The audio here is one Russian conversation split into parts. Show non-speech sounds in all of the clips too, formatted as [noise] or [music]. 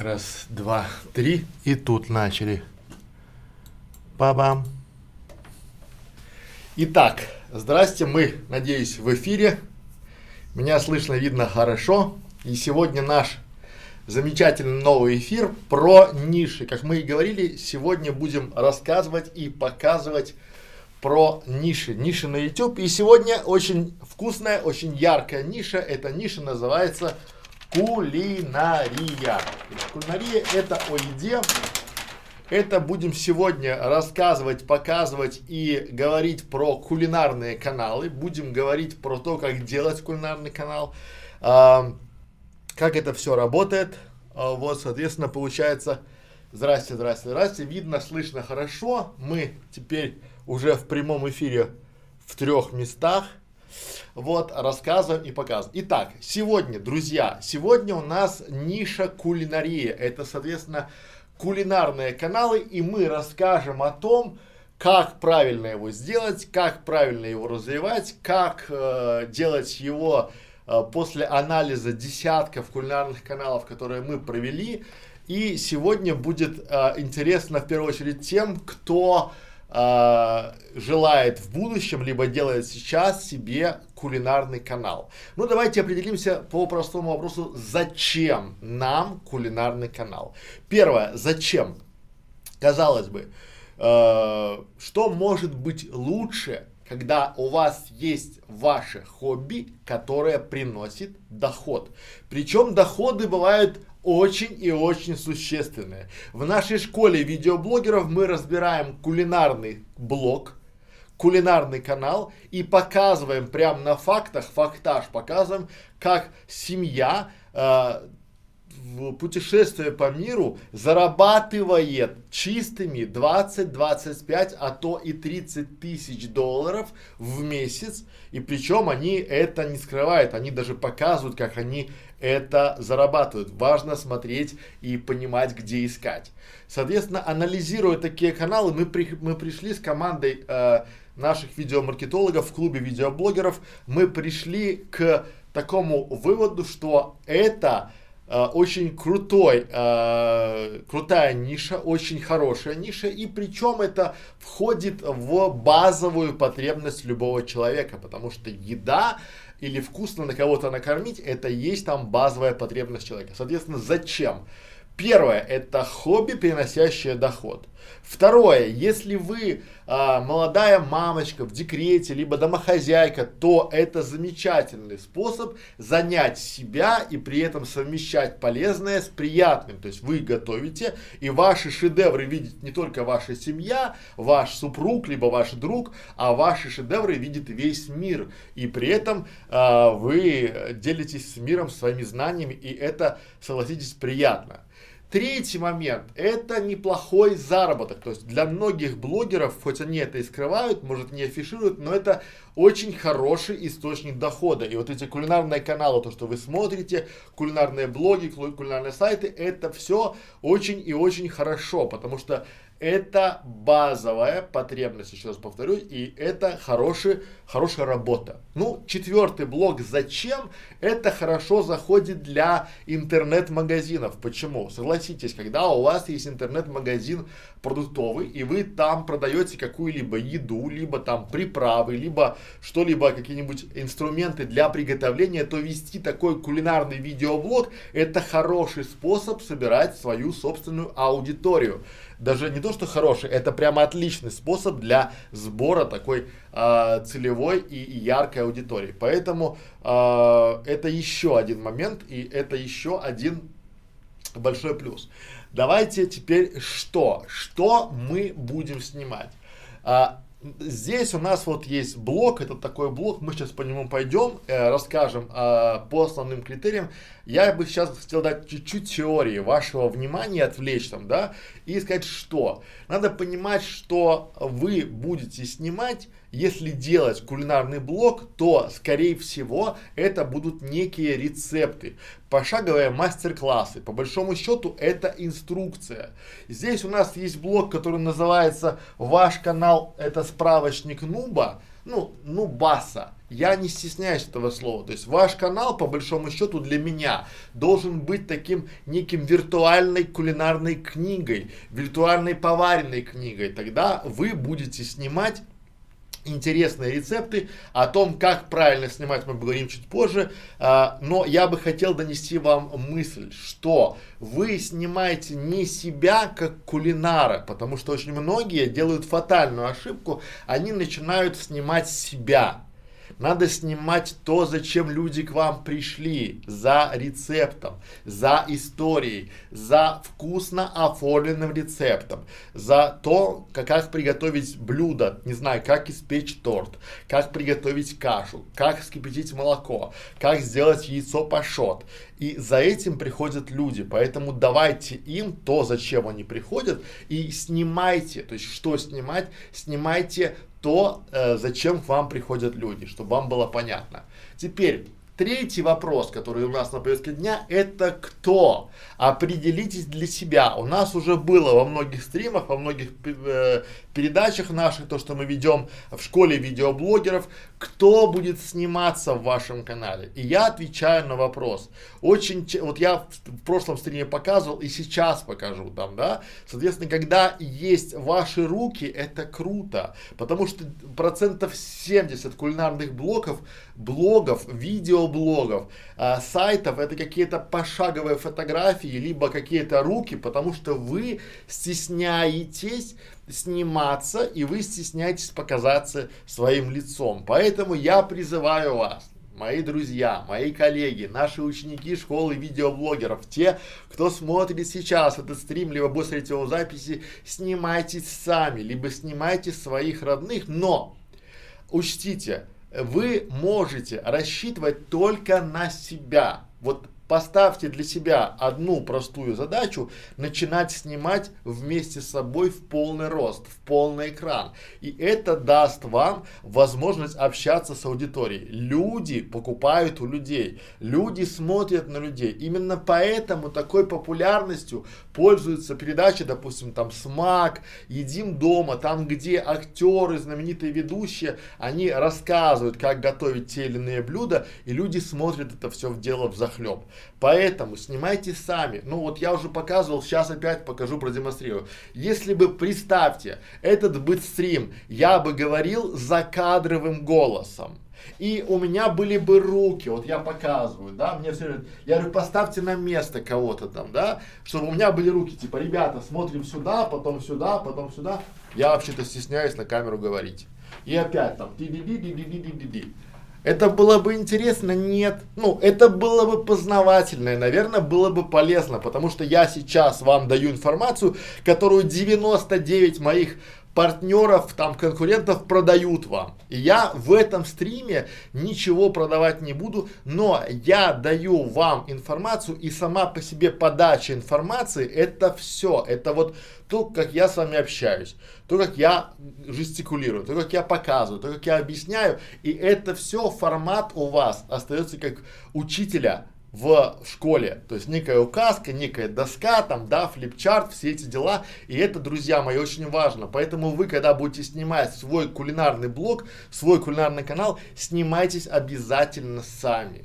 Раз, два, три. И тут начали. Па-бам. Итак, здрасте, мы, надеюсь, в эфире. Меня слышно, видно хорошо. И сегодня наш замечательный новый эфир про ниши. Как мы и говорили, сегодня будем рассказывать и показывать про ниши, ниши на YouTube. И сегодня очень вкусная, очень яркая ниша. Эта ниша называется кулинария. Кулинария это о еде. Это будем сегодня рассказывать, показывать и говорить про кулинарные каналы. Будем говорить про то, как делать кулинарный канал, а, как это все работает. А, вот, соответственно, получается, здрасте, здрасте, здрасте, видно, слышно хорошо. Мы теперь уже в прямом эфире в трех местах. Вот, рассказываем и показываем. Итак, сегодня, друзья, сегодня у нас ниша кулинария. Это, соответственно, кулинарные каналы, и мы расскажем о том, как правильно его сделать, как правильно его развивать, как э, делать его э, после анализа десятков кулинарных каналов, которые мы провели. И сегодня будет э, интересно в первую очередь тем, кто желает в будущем, либо делает сейчас себе кулинарный канал. Ну, давайте определимся по простому вопросу, зачем нам кулинарный канал. Первое, зачем? Казалось бы, э, что может быть лучше, когда у вас есть ваше хобби, которое приносит доход. Причем доходы бывают очень и очень существенные. В нашей школе видеоблогеров мы разбираем кулинарный блог, кулинарный канал и показываем прямо на фактах, фактаж показываем, как семья э, в путешествие по миру зарабатывает чистыми 20, 25, а то и 30 тысяч долларов в месяц. И причем они это не скрывают, они даже показывают, как они это зарабатывают. Важно смотреть и понимать, где искать. Соответственно, анализируя такие каналы, мы, при, мы пришли с командой э, наших видеомаркетологов в клубе видеоблогеров, мы пришли к такому выводу, что это очень крутой, э, крутая ниша, очень хорошая ниша, и причем это входит в базовую потребность любого человека, потому что еда или вкусно на кого-то накормить, это есть там базовая потребность человека. Соответственно, зачем? Первое, это хобби, приносящее доход. Второе, если вы а, молодая мамочка в декрете, либо домохозяйка, то это замечательный способ занять себя и при этом совмещать полезное с приятным. То есть вы готовите, и ваши шедевры видит не только ваша семья, ваш супруг, либо ваш друг, а ваши шедевры видит весь мир. И при этом а, вы делитесь с миром своими знаниями, и это, согласитесь, приятно. Третий момент – это неплохой заработок. То есть для многих блогеров, хоть они это и скрывают, может не афишируют, но это очень хороший источник дохода. И вот эти кулинарные каналы, то, что вы смотрите, кулинарные блоги, кулинарные сайты, это все очень и очень хорошо, потому что это базовая потребность, еще раз повторю, и это хороший, хорошая работа. Ну, четвертый блок «Зачем?» это хорошо заходит для интернет-магазинов. Почему? Согласитесь, когда у вас есть интернет-магазин продуктовый, и вы там продаете какую-либо еду, либо там приправы, либо что-либо, какие-нибудь инструменты для приготовления, то вести такой кулинарный видеоблог – это хороший способ собирать свою собственную аудиторию даже не то, что хороший, это прямо отличный способ для сбора такой э, целевой и, и яркой аудитории. Поэтому э, это еще один момент и это еще один большой плюс. Давайте теперь что? Что мы будем снимать? А, Здесь у нас вот есть блок, это такой блок, мы сейчас по нему пойдем, э, расскажем э, по основным критериям. Я бы сейчас хотел дать чуть-чуть теории вашего внимания, отвлечь там, да, и сказать, что. Надо понимать, что вы будете снимать если делать кулинарный блог, то, скорее всего, это будут некие рецепты, пошаговые мастер-классы. По большому счету, это инструкция. Здесь у нас есть блог, который называется «Ваш канал – это справочник Нуба». ну, ну, баса. Я не стесняюсь этого слова. То есть ваш канал, по большому счету, для меня должен быть таким неким виртуальной кулинарной книгой, виртуальной поваренной книгой. Тогда вы будете снимать интересные рецепты. О том, как правильно снимать, мы поговорим чуть позже. А, но я бы хотел донести вам мысль, что вы снимаете не себя как кулинара, потому что очень многие делают фатальную ошибку. Они начинают снимать себя. Надо снимать то, зачем люди к вам пришли, за рецептом, за историей, за вкусно оформленным рецептом, за то, как, приготовить блюдо, не знаю, как испечь торт, как приготовить кашу, как вскипятить молоко, как сделать яйцо пашот. И за этим приходят люди, поэтому давайте им то, зачем они приходят, и снимайте, то есть что снимать, снимайте то, э, зачем к вам приходят люди, чтобы вам было понятно. Теперь, третий вопрос, который у нас на повестке дня, это кто? Определитесь для себя. У нас уже было во многих стримах, во многих э, передачах наших, то, что мы ведем в школе видеоблогеров, кто будет сниматься в вашем канале. И я отвечаю на вопрос. Очень, вот я в прошлом стриме показывал и сейчас покажу там, да. Соответственно, когда есть ваши руки, это круто, потому что процентов 70 кулинарных блогов, блогов, видеоблогов, э, сайтов, это какие-то пошаговые фотографии, либо какие-то руки, потому что вы стесняетесь сниматься, и вы стесняетесь показаться своим лицом. Поэтому я призываю вас, мои друзья, мои коллеги, наши ученики школы видеоблогеров, те, кто смотрит сейчас этот стрим, либо будет смотреть его записи, снимайтесь сами, либо снимайте своих родных, но учтите, вы можете рассчитывать только на себя. Вот Поставьте для себя одну простую задачу, начинать снимать вместе с собой в полный рост, в полный экран. И это даст вам возможность общаться с аудиторией. Люди покупают у людей, люди смотрят на людей. Именно поэтому такой популярностью пользуются передачи, допустим, там «Смак», «Едим дома», там, где актеры, знаменитые ведущие, они рассказывают, как готовить те или иные блюда, и люди смотрят это все в дело в захлеб. Поэтому снимайте сами. Ну вот я уже показывал, сейчас опять покажу, продемонстрирую. Если бы, представьте, этот бытстрим я бы говорил закадровым голосом. И у меня были бы руки, вот я показываю, да, мне все говорят, я говорю, поставьте на место кого-то там, да, чтобы у меня были руки, типа, ребята, смотрим сюда, потом сюда, потом сюда. Я вообще-то стесняюсь на камеру говорить. И опять там, ди ди ди ди ди ди ди ди это было бы интересно? Нет. Ну, это было бы познавательно и, наверное, было бы полезно, потому что я сейчас вам даю информацию, которую 99 моих партнеров, там, конкурентов продают вам. И я в этом стриме ничего продавать не буду, но я даю вам информацию и сама по себе подача информации, это все. Это вот то, как я с вами общаюсь, то, как я жестикулирую, то, как я показываю, то, как я объясняю. И это все формат у вас остается как учителя в школе. То есть некая указка, некая доска, там, да, флипчарт, все эти дела. И это, друзья мои, очень важно. Поэтому вы, когда будете снимать свой кулинарный блог, свой кулинарный канал, снимайтесь обязательно сами.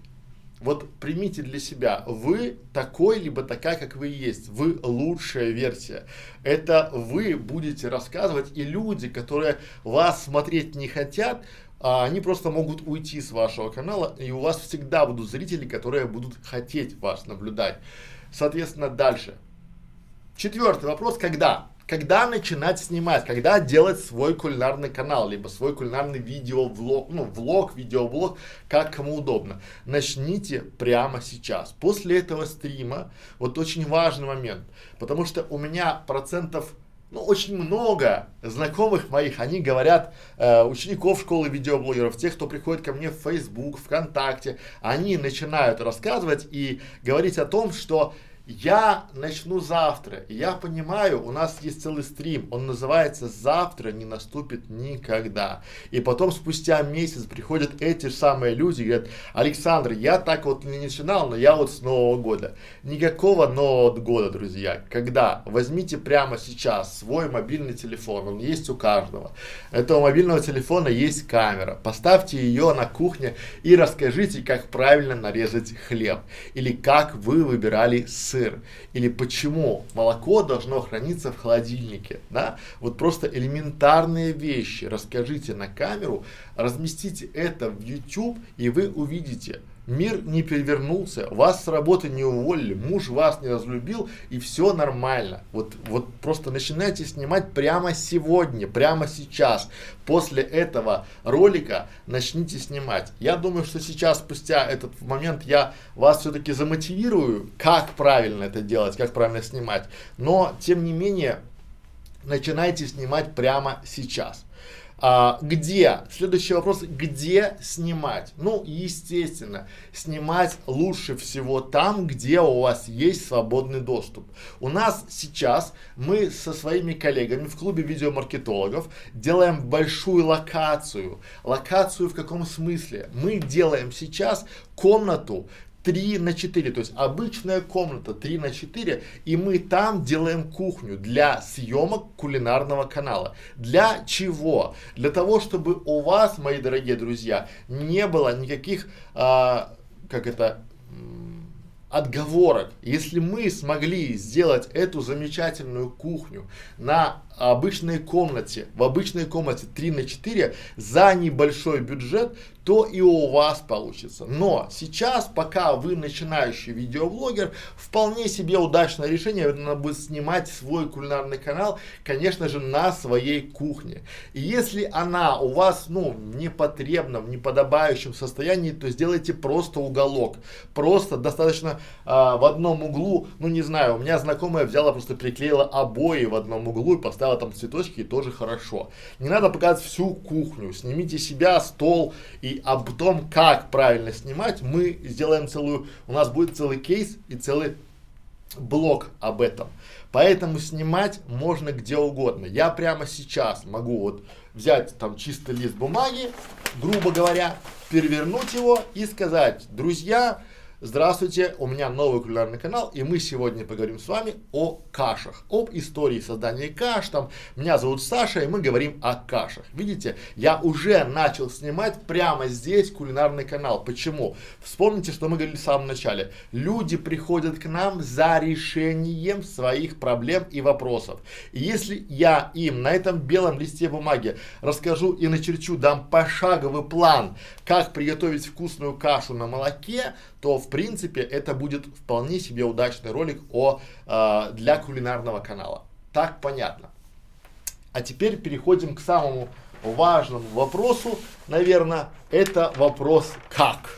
Вот примите для себя, вы такой, либо такая, как вы есть, вы лучшая версия. Это вы будете рассказывать, и люди, которые вас смотреть не хотят, а они просто могут уйти с вашего канала, и у вас всегда будут зрители, которые будут хотеть вас наблюдать. Соответственно, дальше. Четвертый вопрос, когда? Когда начинать снимать, когда делать свой кулинарный канал, либо свой кулинарный видеовлог, ну, влог, видеоблог, как кому удобно. Начните прямо сейчас. После этого стрима, вот очень важный момент, потому что у меня процентов ну, очень много знакомых моих, они говорят, э, учеников школы видеоблогеров, тех, кто приходит ко мне в Facebook, ВКонтакте, они начинают рассказывать и говорить о том, что я начну завтра. Я понимаю, у нас есть целый стрим, он называется «Завтра не наступит никогда». И потом спустя месяц приходят эти самые люди и говорят, Александр, я так вот не начинал, но я вот с Нового года. Никакого Нового года, друзья. Когда? Возьмите прямо сейчас свой мобильный телефон, он есть у каждого. Этого мобильного телефона есть камера. Поставьте ее на кухне и расскажите, как правильно нарезать хлеб. Или как вы выбирали сыр сыр, или почему молоко должно храниться в холодильнике, да, вот просто элементарные вещи. Расскажите на камеру, разместите это в YouTube, и вы увидите, мир не перевернулся, вас с работы не уволили, муж вас не разлюбил и все нормально. Вот, вот просто начинайте снимать прямо сегодня, прямо сейчас. После этого ролика начните снимать. Я думаю, что сейчас, спустя этот момент, я вас все-таки замотивирую, как правильно это делать, как правильно снимать. Но, тем не менее, начинайте снимать прямо сейчас. А, где? Следующий вопрос, где снимать? Ну, естественно, снимать лучше всего там, где у вас есть свободный доступ. У нас сейчас мы со своими коллегами в клубе видеомаркетологов делаем большую локацию. Локацию в каком смысле? Мы делаем сейчас комнату 3 на 4, то есть обычная комната 3 на 4, и мы там делаем кухню для съемок кулинарного канала. Для чего? Для того, чтобы у вас, мои дорогие друзья, не было никаких, а, как это, отговорок. Если мы смогли сделать эту замечательную кухню на обычной комнате, в обычной комнате 3 на 4 за небольшой бюджет, то и у вас получится. Но сейчас, пока вы начинающий видеоблогер, вполне себе удачное решение, будет снимать свой кулинарный канал, конечно же, на своей кухне. И если она у вас, ну, в неподобающем состоянии, то сделайте просто уголок. Просто достаточно а, в одном углу, ну, не знаю, у меня знакомая взяла, просто приклеила обои в одном углу и поставила там цветочки, и тоже хорошо. Не надо показывать всю кухню, снимите себя, стол и а потом как правильно снимать, мы сделаем целую, у нас будет целый кейс и целый блок об этом. Поэтому снимать можно где угодно. Я прямо сейчас могу вот взять там чистый лист бумаги, грубо говоря, перевернуть его и сказать, друзья, Здравствуйте, у меня новый кулинарный канал, и мы сегодня поговорим с вами о кашах, об истории создания каш. Там меня зовут Саша, и мы говорим о кашах. Видите, я уже начал снимать прямо здесь кулинарный канал. Почему? Вспомните, что мы говорили в самом начале. Люди приходят к нам за решением своих проблем и вопросов. И если я им на этом белом листе бумаги расскажу и начерчу, дам пошаговый план, как приготовить вкусную кашу на молоке, то в принципе это будет вполне себе удачный ролик о, э, для кулинарного канала. Так понятно. А теперь переходим к самому важному вопросу, наверное, это вопрос как.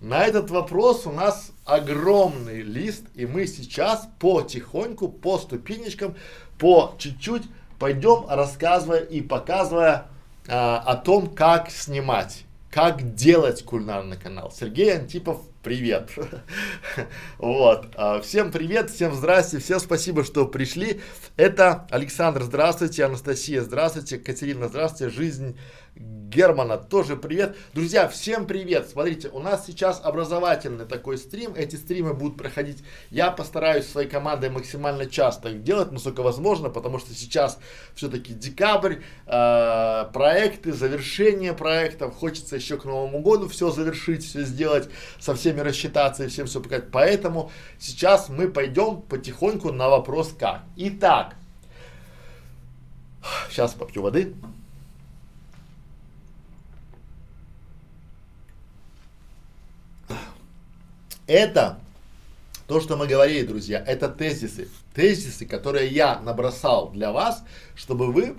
На этот вопрос у нас огромный лист, и мы сейчас потихоньку, по ступенечкам, по чуть-чуть пойдем рассказывая и показывая а, о том, как снимать, как делать кулинарный канал. Сергей Антипов Привет. [laughs] вот. А, всем привет, всем здрасте, всем спасибо, что пришли. Это Александр, здравствуйте, Анастасия, здравствуйте, Катерина, здравствуйте, Жизнь Германа, тоже привет. Друзья, всем привет. Смотрите, у нас сейчас образовательный такой стрим. Эти стримы будут проходить. Я постараюсь своей командой максимально часто их делать, насколько возможно, потому что сейчас все-таки декабрь, э, проекты, завершение проектов. Хочется еще к Новому году все завершить, все сделать, со всеми рассчитаться и всем все показать. Поэтому сейчас мы пойдем потихоньку на вопрос как. Итак, сейчас попью воды. Это то, что мы говорили, друзья, это тезисы. Тезисы, которые я набросал для вас, чтобы вы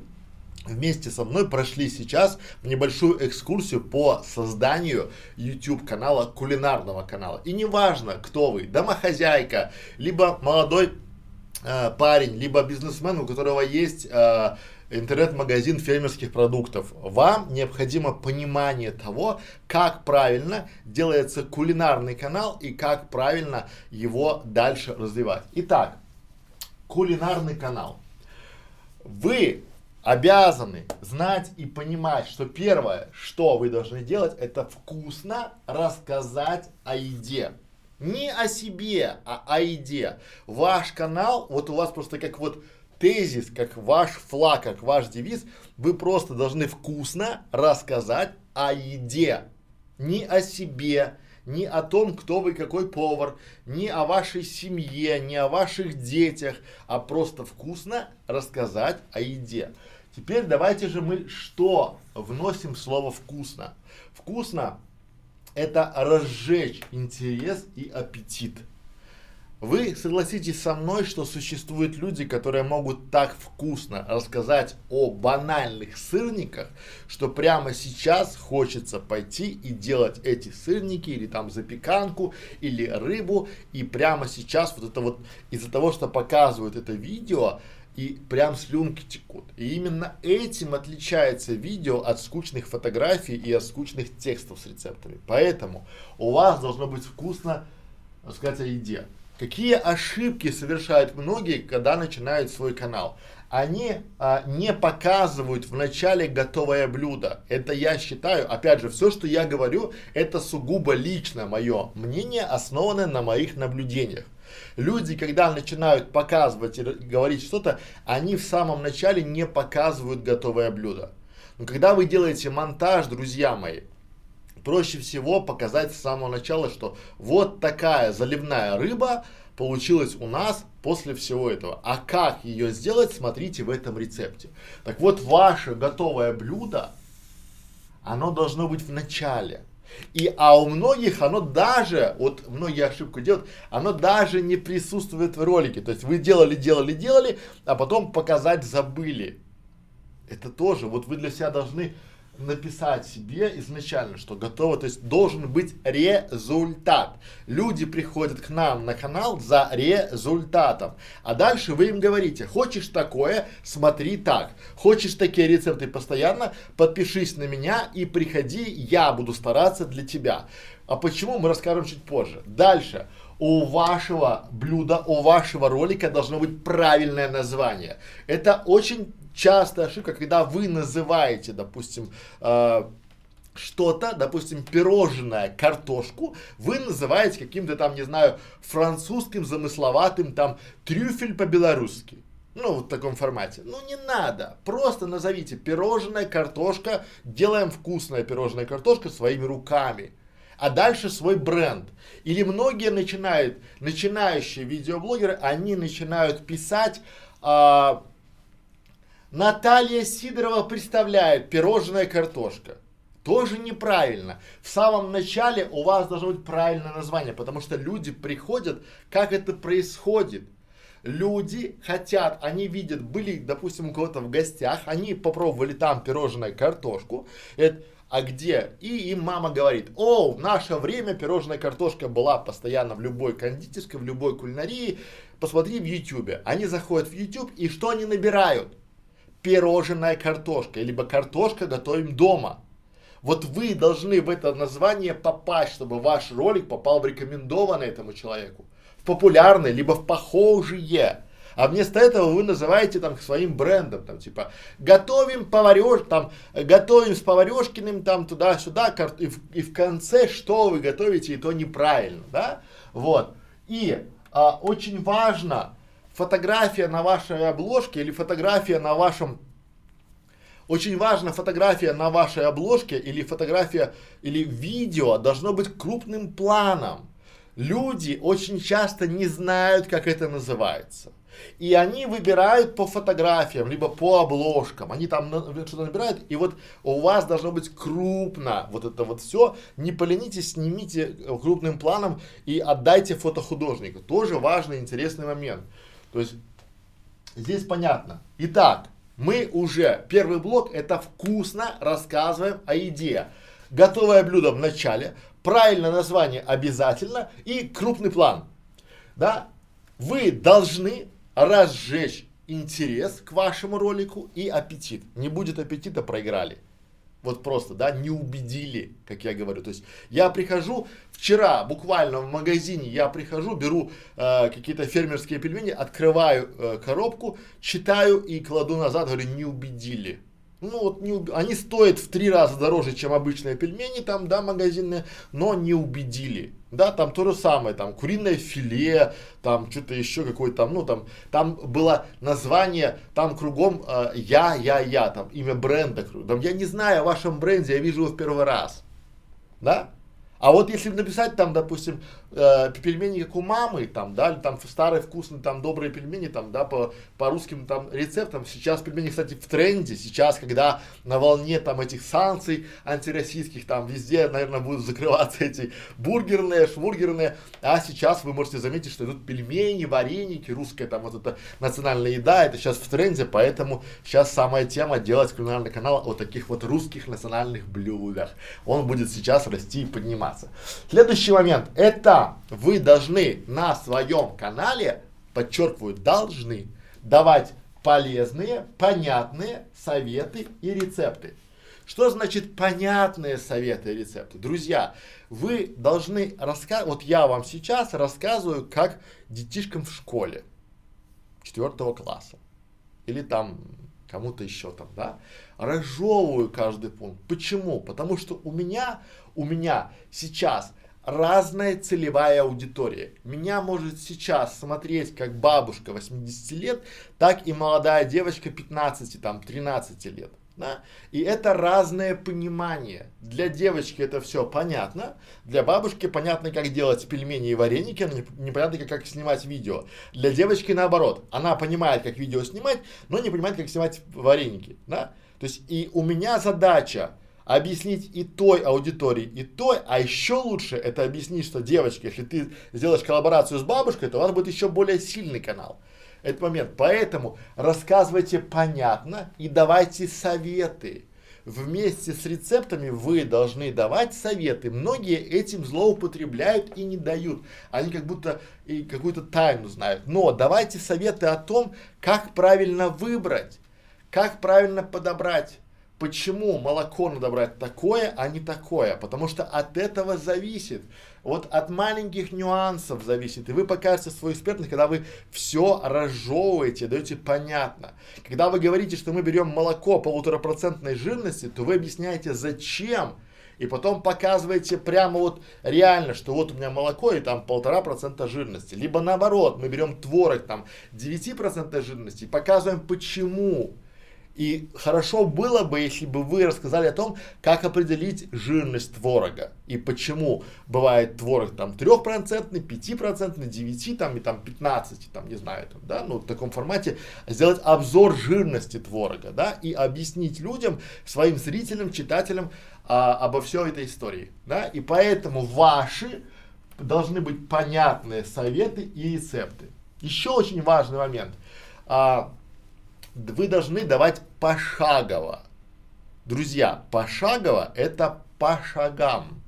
вместе со мной прошли сейчас небольшую экскурсию по созданию YouTube канала, кулинарного канала. И неважно, кто вы, домохозяйка, либо молодой э, парень, либо бизнесмен, у которого есть э, интернет-магазин фермерских продуктов. Вам необходимо понимание того, как правильно делается кулинарный канал и как правильно его дальше развивать. Итак, кулинарный канал. Вы обязаны знать и понимать, что первое, что вы должны делать, это вкусно рассказать о еде. Не о себе, а о еде. Ваш канал, вот у вас просто как вот тезис, как ваш флаг, как ваш девиз, вы просто должны вкусно рассказать о еде. Не о себе, не о том, кто вы, какой повар, не о вашей семье, не о ваших детях, а просто вкусно рассказать о еде. Теперь давайте же мы что вносим в слово вкусно? Вкусно это разжечь интерес и аппетит. Вы согласитесь со мной, что существуют люди, которые могут так вкусно рассказать о банальных сырниках, что прямо сейчас хочется пойти и делать эти сырники или там запеканку или рыбу и прямо сейчас вот это вот из-за того, что показывают это видео, и прям слюнки текут. И именно этим отличается видео от скучных фотографий и от скучных текстов с рецептами. Поэтому у вас должно быть вкусно сказать о еде. Какие ошибки совершают многие, когда начинают свой канал? Они а, не показывают в начале готовое блюдо. Это я считаю, опять же, все, что я говорю, это сугубо лично мое мнение, основанное на моих наблюдениях. Люди, когда начинают показывать и говорить что-то, они в самом начале не показывают готовое блюдо. Но когда вы делаете монтаж, друзья мои, проще всего показать с самого начала, что вот такая заливная рыба получилась у нас после всего этого. А как ее сделать, смотрите в этом рецепте. Так вот, ваше готовое блюдо, оно должно быть в начале. И, а у многих оно даже, вот многие ошибку делают, оно даже не присутствует в ролике. То есть вы делали, делали, делали, а потом показать забыли. Это тоже, вот вы для себя должны написать себе изначально, что готово, то есть должен быть результат. Люди приходят к нам на канал за результатом, а дальше вы им говорите, хочешь такое, смотри так, хочешь такие рецепты постоянно, подпишись на меня и приходи, я буду стараться для тебя. А почему, мы расскажем чуть позже. Дальше у вашего блюда, у вашего ролика должно быть правильное название. Это очень частая ошибка, когда вы называете, допустим, э, что-то, допустим, пирожное, картошку, вы называете каким-то там, не знаю, французским замысловатым там трюфель по-белорусски. Ну, вот в таком формате. Ну, не надо. Просто назовите пирожная картошка, делаем вкусное пирожное картошка своими руками. А дальше свой бренд. Или многие начинают, начинающие видеоблогеры, они начинают писать а, Наталья Сидорова представляет пирожная картошка. Тоже неправильно. В самом начале у вас должно быть правильное название, потому что люди приходят, как это происходит. Люди хотят, они видят, были, допустим, у кого-то в гостях, они попробовали там пирожную картошку, это, а где? И им мама говорит, о, в наше время пирожная картошка была постоянно в любой кондитерской, в любой кулинарии, посмотри в ютюбе. Они заходят в ютуб и что они набирают? Пирожная картошка, либо картошка готовим дома. Вот вы должны в это название попасть, чтобы ваш ролик попал в рекомендованное этому человеку, в популярный, либо в похожие. А вместо этого вы называете там своим брендом, там типа готовим поварёш, там готовим с поварешкиным там туда-сюда, и в, и в конце что вы готовите, и то неправильно, да? Вот. И а, очень важно, фотография на вашей обложке или фотография на вашем очень важно, фотография на вашей обложке или фотография или видео должно быть крупным планом. Люди очень часто не знают, как это называется. И они выбирают по фотографиям, либо по обложкам. Они там что-то набирают, и вот у вас должно быть крупно вот это вот все. Не поленитесь, снимите крупным планом и отдайте фотохудожнику. Тоже важный, интересный момент. То есть здесь понятно. Итак, мы уже, первый блок, это вкусно рассказываем о еде. Готовое блюдо в начале, правильное название обязательно и крупный план. Да? Вы должны разжечь интерес к вашему ролику и аппетит. Не будет аппетита, проиграли. Вот просто, да, не убедили, как я говорю. То есть я прихожу, вчера буквально в магазине я прихожу, беру э, какие-то фермерские пельмени, открываю э, коробку, читаю и кладу назад, говорю, не убедили ну вот не, они стоят в три раза дороже, чем обычные пельмени там, да, магазинные, но не убедили. Да, там то же самое, там куриное филе, там что-то еще какое-то там, ну там, там было название, там кругом э, я, я, я, там имя бренда, там я не знаю о вашем бренде, я вижу его в первый раз, да, а вот если написать там, допустим, э, пельмени как у мамы, там, да, или там старые вкусные, там, добрые пельмени, там, да, по, по русским там рецептам, сейчас пельмени, кстати, в тренде, сейчас, когда на волне там этих санкций антироссийских, там, везде, наверное, будут закрываться [laughs] эти бургерные, швургерные, а сейчас вы можете заметить, что идут пельмени, вареники, русская там вот эта национальная еда, это сейчас в тренде, поэтому сейчас самая тема делать кулинарный канал о таких вот русских национальных блюдах. Он будет сейчас расти и подниматься заниматься. Следующий момент, это вы должны на своем канале, подчеркиваю, должны давать полезные, понятные советы и рецепты. Что значит понятные советы и рецепты? Друзья, вы должны рассказывать, вот я вам сейчас рассказываю, как детишкам в школе четвертого класса или там кому-то еще там, да, разжевываю каждый пункт. Почему? Потому что у меня у меня сейчас разная целевая аудитория. Меня может сейчас смотреть как бабушка 80 лет, так и молодая девочка 15, там, 13 лет. Да? И это разное понимание. Для девочки это все понятно, для бабушки понятно, как делать пельмени и вареники, но непонятно, как, как снимать видео. Для девочки наоборот, она понимает, как видео снимать, но не понимает, как снимать вареники. Да? То есть и у меня задача объяснить и той аудитории, и той, а еще лучше это объяснить, что девочки, если ты сделаешь коллаборацию с бабушкой, то у вас будет еще более сильный канал. Этот момент. Поэтому рассказывайте понятно и давайте советы. Вместе с рецептами вы должны давать советы. Многие этим злоупотребляют и не дают. Они как будто и какую-то тайну знают. Но давайте советы о том, как правильно выбрать, как правильно подобрать Почему молоко надо брать такое, а не такое? Потому что от этого зависит. Вот от маленьких нюансов зависит. И вы покажете свою экспертность, когда вы все разжевываете, даете понятно. Когда вы говорите, что мы берем молоко полуторапроцентной жирности, то вы объясняете зачем. И потом показываете прямо вот реально, что вот у меня молоко и там полтора процента жирности. Либо наоборот, мы берем творог там 9% жирности и показываем почему. И хорошо было бы, если бы вы рассказали о том, как определить жирность творога и почему бывает творог там 3%, 5%, 9, там и там 15, там не знаю, там, да, ну в таком формате сделать обзор жирности творога, да, и объяснить людям, своим зрителям, читателям а, обо всей этой истории, да, и поэтому ваши должны быть понятные советы и рецепты. Еще очень важный момент. А, вы должны давать пошагово. Друзья, пошагово это по шагам.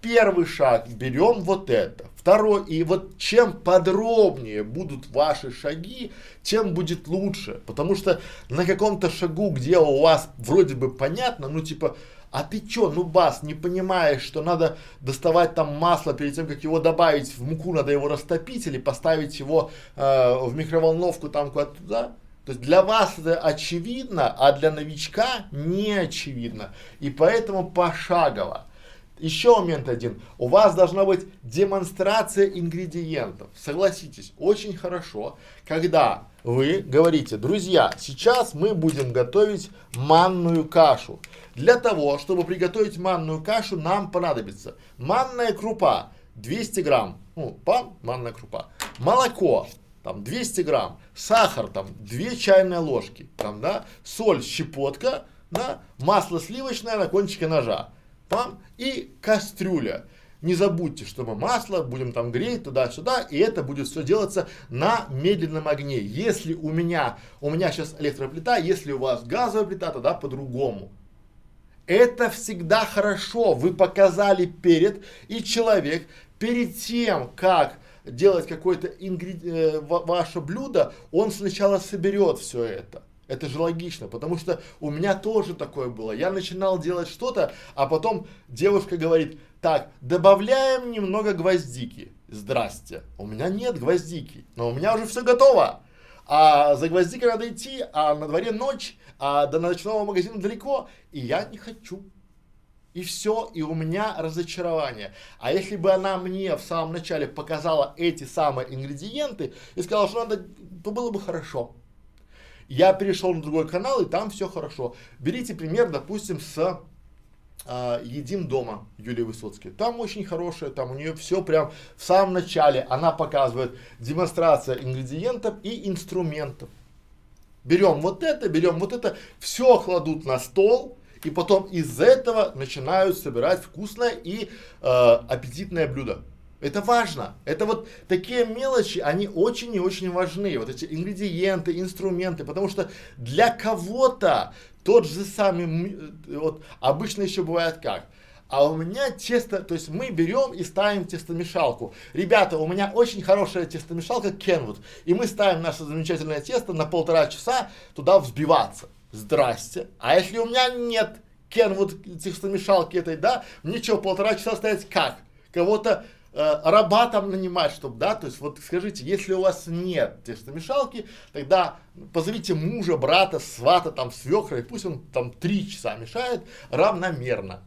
Первый шаг берем вот это. Второй, и вот чем подробнее будут ваши шаги, тем будет лучше. Потому что на каком-то шагу, где у вас вроде бы понятно, ну типа, а ты чё, ну бас, не понимаешь, что надо доставать там масло перед тем, как его добавить в муку, надо его растопить или поставить его э, в микроволновку там куда-то туда? То есть для вас это очевидно, а для новичка не очевидно. И поэтому пошагово. Еще момент один. У вас должна быть демонстрация ингредиентов. Согласитесь, очень хорошо, когда вы говорите, друзья, сейчас мы будем готовить манную кашу. Для того, чтобы приготовить манную кашу, нам понадобится манная крупа 200 грамм, ну, пан, манная крупа, молоко там 200 грамм, сахар там 2 чайные ложки, там, да, соль, щепотка, да, масло сливочное на кончике ножа, там, и кастрюля. Не забудьте, что мы масло будем там греть туда-сюда, и это будет все делаться на медленном огне. Если у меня, у меня сейчас электроплита, если у вас газовая плита, тогда по-другому. Это всегда хорошо. Вы показали перед, и человек перед тем, как делать какое-то ингреди... э, ваше блюдо, он сначала соберет все это. Это же логично, потому что у меня тоже такое было. Я начинал делать что-то, а потом девушка говорит, так, добавляем немного гвоздики. Здрасте, у меня нет гвоздики, но у меня уже все готово. А за гвоздикой надо идти, а на дворе ночь, а до ночного магазина далеко, и я не хочу. И все, и у меня разочарование. А если бы она мне в самом начале показала эти самые ингредиенты и сказала, что надо, то было бы хорошо. Я перешел на другой канал, и там все хорошо. Берите пример, допустим, с э, «Едим дома» Юлии Высоцкой. Там очень хорошая, там у нее все прям в самом начале. Она показывает демонстрация ингредиентов и инструментов. Берем вот это, берем вот это, все кладут на стол, и потом из этого начинают собирать вкусное и э, аппетитное блюдо. Это важно. Это вот такие мелочи, они очень и очень важны. Вот эти ингредиенты, инструменты, потому что для кого-то тот же самый, вот обычно еще бывает как. А у меня тесто, то есть мы берем и ставим тестомешалку. Ребята, у меня очень хорошая тестомешалка Kenwood. И мы ставим наше замечательное тесто на полтора часа туда взбиваться. Здрасте. А если у меня нет Kenwood тестомешалки этой, да, мне что, полтора часа стоять как? Кого-то э, раба там нанимать, чтобы, да, то есть вот скажите, если у вас нет тестомешалки, тогда позовите мужа, брата, свата, там, свекра, и пусть он там три часа мешает равномерно.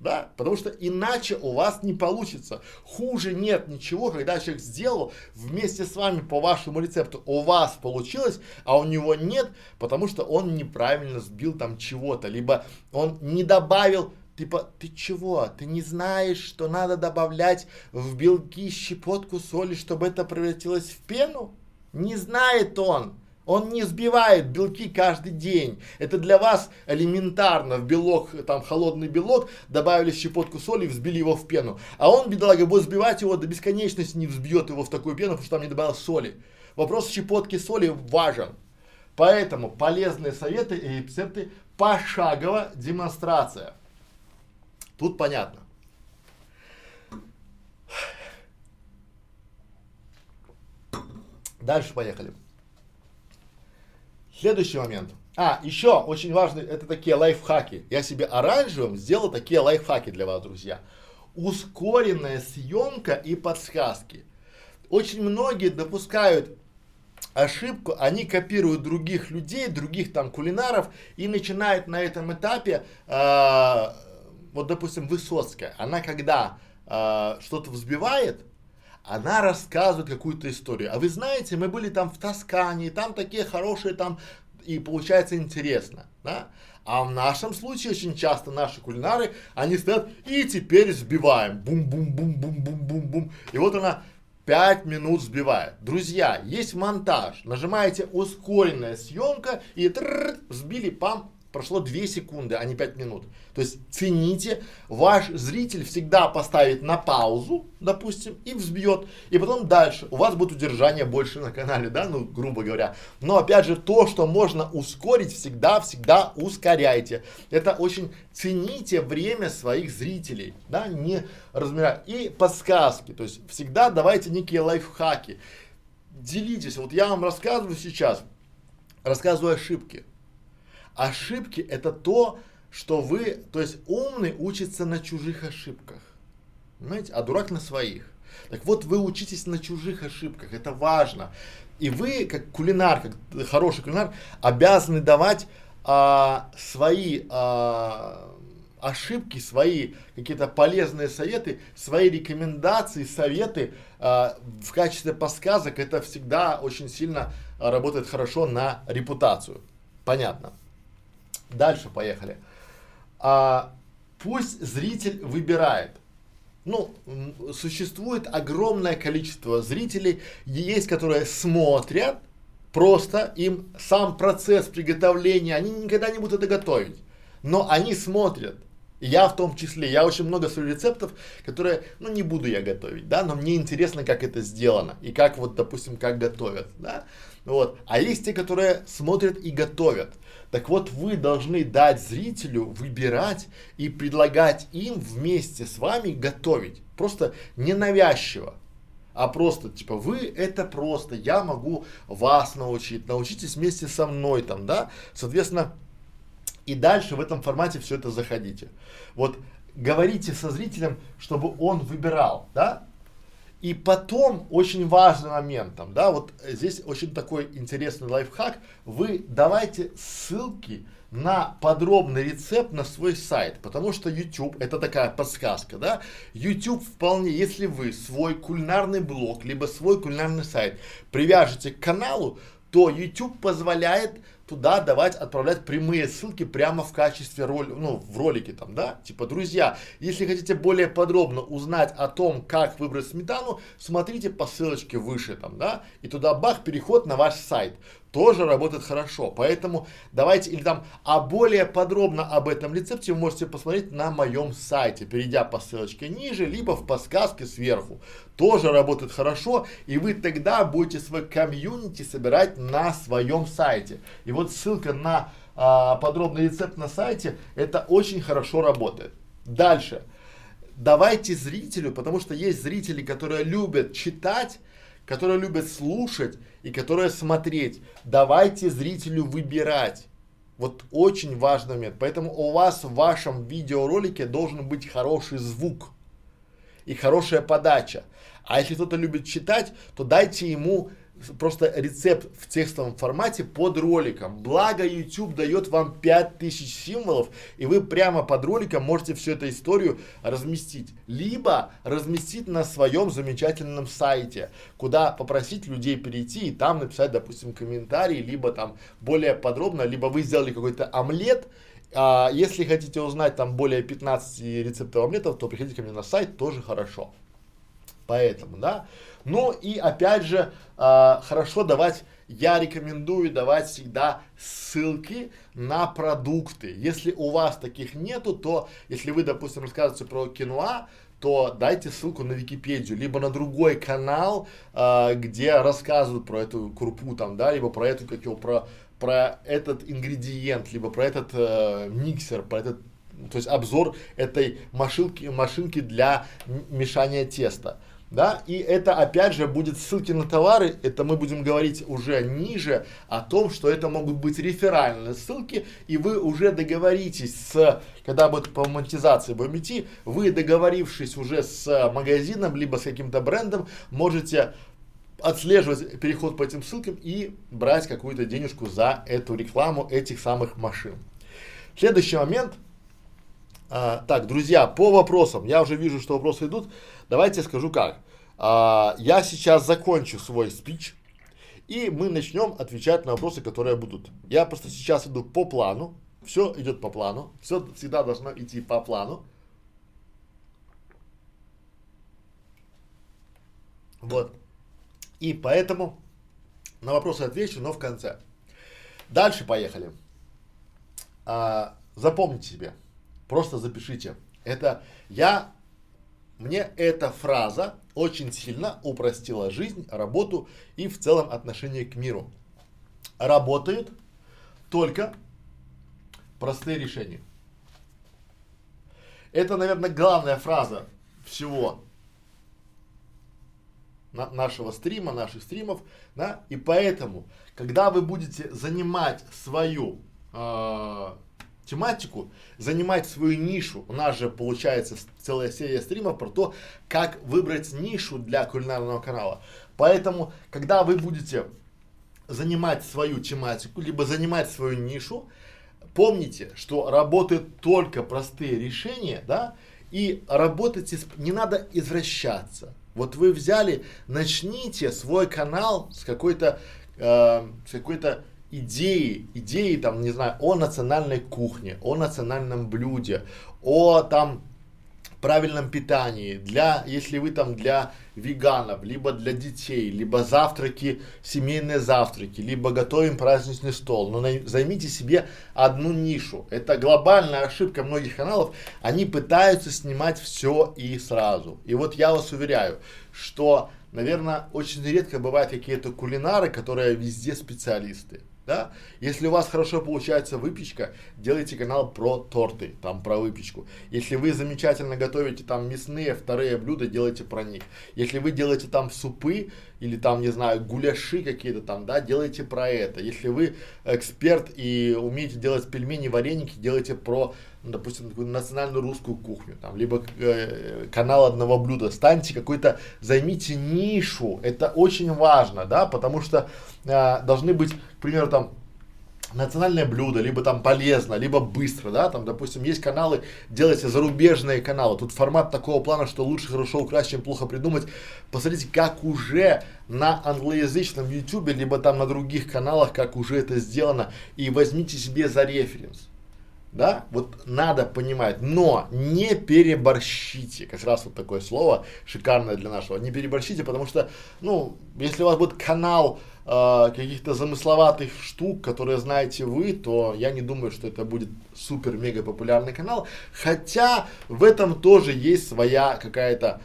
Да? Потому что иначе у вас не получится. Хуже нет ничего, когда человек сделал вместе с вами по вашему рецепту, у вас получилось, а у него нет, потому что он неправильно сбил там чего-то, либо он не добавил Типа, ты чего? Ты не знаешь, что надо добавлять в белки щепотку соли, чтобы это превратилось в пену? Не знает он. Он не сбивает белки каждый день. Это для вас элементарно. В белок, там холодный белок, добавили щепотку соли, взбили его в пену. А он, бедолага, будет сбивать его до бесконечности, не взбьет его в такую пену, потому что там не добавил соли. Вопрос щепотки соли важен. Поэтому полезные советы и рецепты пошагово демонстрация. Тут понятно. Дальше поехали. Следующий момент. А, еще очень важный, это такие лайфхаки. Я себе оранжевым сделал такие лайфхаки для вас, друзья. Ускоренная съемка и подсказки. Очень многие допускают ошибку, они копируют других людей, других там кулинаров и начинают на этом этапе э, вот, допустим, Высоцкая, она когда э, что-то взбивает, она рассказывает какую-то историю. А вы знаете, мы были там в Тоскане, там такие хорошие там, и получается интересно, да? А в нашем случае очень часто наши кулинары, они стоят и теперь взбиваем, бум-бум-бум-бум-бум-бум-бум. И вот она 5 минут сбивает. Друзья, есть монтаж, нажимаете ускоренная съемка и взбили, пам, прошло 2 секунды, а не 5 минут. То есть цените, ваш зритель всегда поставит на паузу, допустим, и взбьет, и потом дальше. У вас будет удержание больше на канале, да, ну, грубо говоря. Но опять же, то, что можно ускорить, всегда, всегда ускоряйте. Это очень цените время своих зрителей, да, не размеряйте. И подсказки, то есть всегда давайте некие лайфхаки. Делитесь, вот я вам рассказываю сейчас, рассказываю ошибки Ошибки это то, что вы, то есть умный учится на чужих ошибках, понимаете, а дурак на своих. Так вот, вы учитесь на чужих ошибках, это важно. И вы, как кулинар, как хороший кулинар, обязаны давать а, свои а, ошибки, свои какие-то полезные советы, свои рекомендации, советы а, в качестве подсказок. Это всегда очень сильно работает хорошо на репутацию. Понятно. Дальше поехали. А, пусть зритель выбирает. Ну, существует огромное количество зрителей, есть, которые смотрят, просто им сам процесс приготовления, они никогда не будут это готовить, но они смотрят. Я в том числе, я очень много своих рецептов, которые, ну не буду я готовить, да, но мне интересно, как это сделано и как вот, допустим, как готовят, да, вот. А есть те, которые смотрят и готовят. Так вот, вы должны дать зрителю выбирать и предлагать им вместе с вами готовить. Просто ненавязчиво. а просто типа вы это просто, я могу вас научить, научитесь вместе со мной там, да, соответственно, и дальше в этом формате все это заходите. Вот говорите со зрителем, чтобы он выбирал, да, и потом очень важный момент, там, да, вот здесь очень такой интересный лайфхак, вы давайте ссылки на подробный рецепт на свой сайт, потому что YouTube это такая подсказка, да, YouTube вполне, если вы свой кулинарный блог, либо свой кулинарный сайт привяжете к каналу, то YouTube позволяет туда давать, отправлять прямые ссылки прямо в качестве роли, ну, в ролике там, да, типа, друзья, если хотите более подробно узнать о том, как выбрать сметану, смотрите по ссылочке выше там, да, и туда бах, переход на ваш сайт тоже работает хорошо. Поэтому давайте, или там, а более подробно об этом рецепте вы можете посмотреть на моем сайте, перейдя по ссылочке ниже, либо в подсказке сверху. Тоже работает хорошо, и вы тогда будете свой комьюнити собирать на своем сайте. И вот ссылка на а, подробный рецепт на сайте, это очень хорошо работает. Дальше. Давайте зрителю, потому что есть зрители, которые любят читать, которые любят слушать и которые смотреть. Давайте зрителю выбирать. Вот очень важный момент. Поэтому у вас в вашем видеоролике должен быть хороший звук и хорошая подача. А если кто-то любит читать, то дайте ему просто рецепт в текстовом формате под роликом. Благо YouTube дает вам 5000 символов, и вы прямо под роликом можете всю эту историю разместить. Либо разместить на своем замечательном сайте, куда попросить людей перейти и там написать, допустим, комментарий, либо там более подробно, либо вы сделали какой-то омлет, а, если хотите узнать там более 15 рецептов омлетов, то приходите ко мне на сайт, тоже хорошо. Поэтому, да. Ну и опять же, э, хорошо давать, я рекомендую давать всегда ссылки на продукты. Если у вас таких нету, то если вы, допустим, рассказываете про киноа, то дайте ссылку на Википедию, либо на другой канал, э, где рассказывают про эту крупу там, да, либо про эту, как его, про, про этот ингредиент, либо про этот э, миксер, про этот, то есть обзор этой машинки, машинки для мешания теста да, и это опять же будет ссылки на товары, это мы будем говорить уже ниже о том, что это могут быть реферальные ссылки, и вы уже договоритесь с, когда будет по монетизации будем идти, вы договорившись уже с магазином, либо с каким-то брендом, можете отслеживать переход по этим ссылкам и брать какую-то денежку за эту рекламу этих самых машин. Следующий момент. А, так, друзья, по вопросам. Я уже вижу, что вопросы идут. Давайте скажу как. А, я сейчас закончу свой спич, и мы начнем отвечать на вопросы, которые будут. Я просто сейчас иду по плану, все идет по плану, все всегда должно идти по плану. Вот. И поэтому на вопросы отвечу, но в конце. Дальше поехали. А, запомните себе, просто запишите. Это я мне эта фраза очень сильно упростила жизнь, работу и в целом отношение к миру. Работают только простые решения. Это, наверное, главная фраза всего на нашего стрима, наших стримов, да, и поэтому, когда вы будете занимать свою э, тематику, занимать свою нишу. У нас же получается целая серия стримов про то, как выбрать нишу для кулинарного канала. Поэтому, когда вы будете занимать свою тематику, либо занимать свою нишу, помните, что работают только простые решения, да, и работайте, не надо извращаться. Вот вы взяли, начните свой канал с какой-то, э, с какой-то идеи, идеи там, не знаю, о национальной кухне, о национальном блюде, о там правильном питании, для, если вы там для веганов, либо для детей, либо завтраки, семейные завтраки, либо готовим праздничный стол. Но займите себе одну нишу. Это глобальная ошибка многих каналов. Они пытаются снимать все и сразу. И вот я вас уверяю, что, наверное, очень редко бывают какие-то кулинары, которые везде специалисты. Да. Если у вас хорошо получается выпечка, делайте канал про торты, там про выпечку. Если вы замечательно готовите там мясные вторые блюда, делайте про них. Если вы делаете там супы или там, не знаю, гуляши какие-то там, да, делайте про это. Если вы эксперт и умеете делать пельмени, вареники, делайте про ну, допустим, национальную русскую кухню, там, либо э, канал одного блюда, станьте какой-то, займите нишу, это очень важно, да, потому что э, должны быть, к примеру, там, национальное блюдо, либо там полезно, либо быстро, да, там, допустим, есть каналы, делайте зарубежные каналы, тут формат такого плана, что лучше хорошо украсть, чем плохо придумать, посмотрите, как уже на англоязычном YouTube, либо там на других каналах, как уже это сделано, и возьмите себе за референс, да, вот надо понимать, но не переборщите, как раз вот такое слово шикарное для нашего, не переборщите, потому что, ну, если у вас будет канал э, каких-то замысловатых штук, которые знаете вы, то я не думаю, что это будет супер-мега популярный канал, хотя в этом тоже есть своя какая-то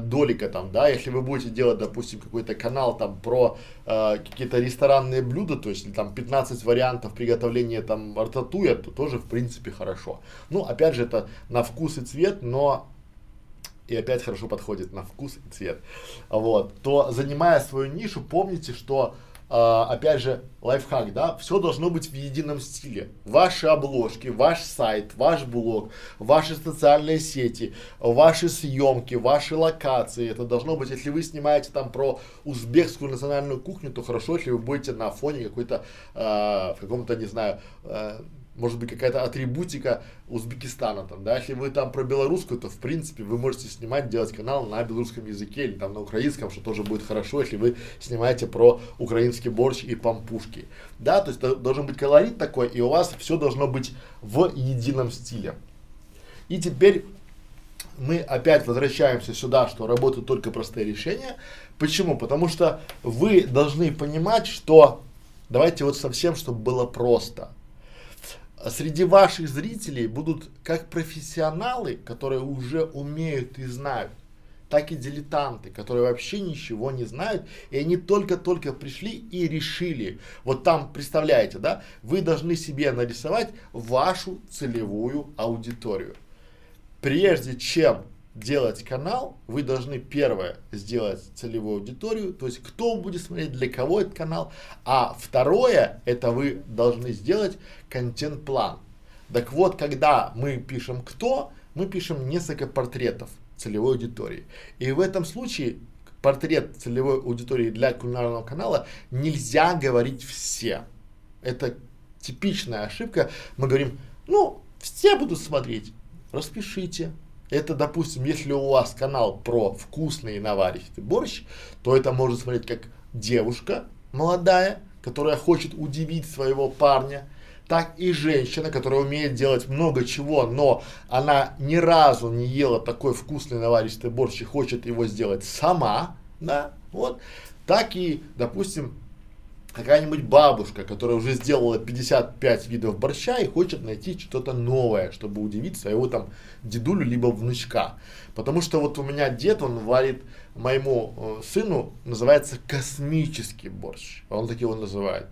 долика там, да, если вы будете делать, допустим, какой-то канал там про э, какие-то ресторанные блюда, то есть там 15 вариантов приготовления там артатуя, то тоже в принципе хорошо. Ну, опять же, это на вкус и цвет, но и опять хорошо подходит на вкус и цвет. Вот, то занимая свою нишу, помните, что опять же, лайфхак, да, все должно быть в едином стиле. Ваши обложки, ваш сайт, ваш блог, ваши социальные сети, ваши съемки, ваши локации. Это должно быть, если вы снимаете там про узбекскую национальную кухню, то хорошо, если вы будете на фоне какой-то, uh, в каком-то, не знаю, uh, может быть какая-то атрибутика Узбекистана там, да, если вы там про белорусскую, то в принципе вы можете снимать, делать канал на белорусском языке или там на украинском, что тоже будет хорошо, если вы снимаете про украинский борщ и пампушки, да, то есть должен быть колорит такой, и у вас все должно быть в едином стиле. И теперь мы опять возвращаемся сюда, что работают только простые решения. Почему? Потому что вы должны понимать, что давайте вот совсем, чтобы было просто – среди ваших зрителей будут как профессионалы, которые уже умеют и знают, так и дилетанты, которые вообще ничего не знают, и они только-только пришли и решили. Вот там, представляете, да, вы должны себе нарисовать вашу целевую аудиторию. Прежде чем делать канал, вы должны первое сделать целевую аудиторию, то есть кто будет смотреть, для кого этот канал, а второе, это вы должны сделать контент-план. Так вот, когда мы пишем кто, мы пишем несколько портретов целевой аудитории. И в этом случае портрет целевой аудитории для кулинарного канала нельзя говорить все. Это типичная ошибка. Мы говорим, ну, все будут смотреть, распишите, это, допустим, если у вас канал про вкусный наваристый борщ, то это может смотреть как девушка молодая, которая хочет удивить своего парня, так и женщина, которая умеет делать много чего, но она ни разу не ела такой вкусный наваристый борщ и хочет его сделать сама, да, вот, так и, допустим, какая-нибудь бабушка, которая уже сделала 55 видов борща и хочет найти что-то новое, чтобы удивить своего там дедулю либо внучка. Потому что вот у меня дед, он варит моему э, сыну, называется космический борщ. Он так его называет.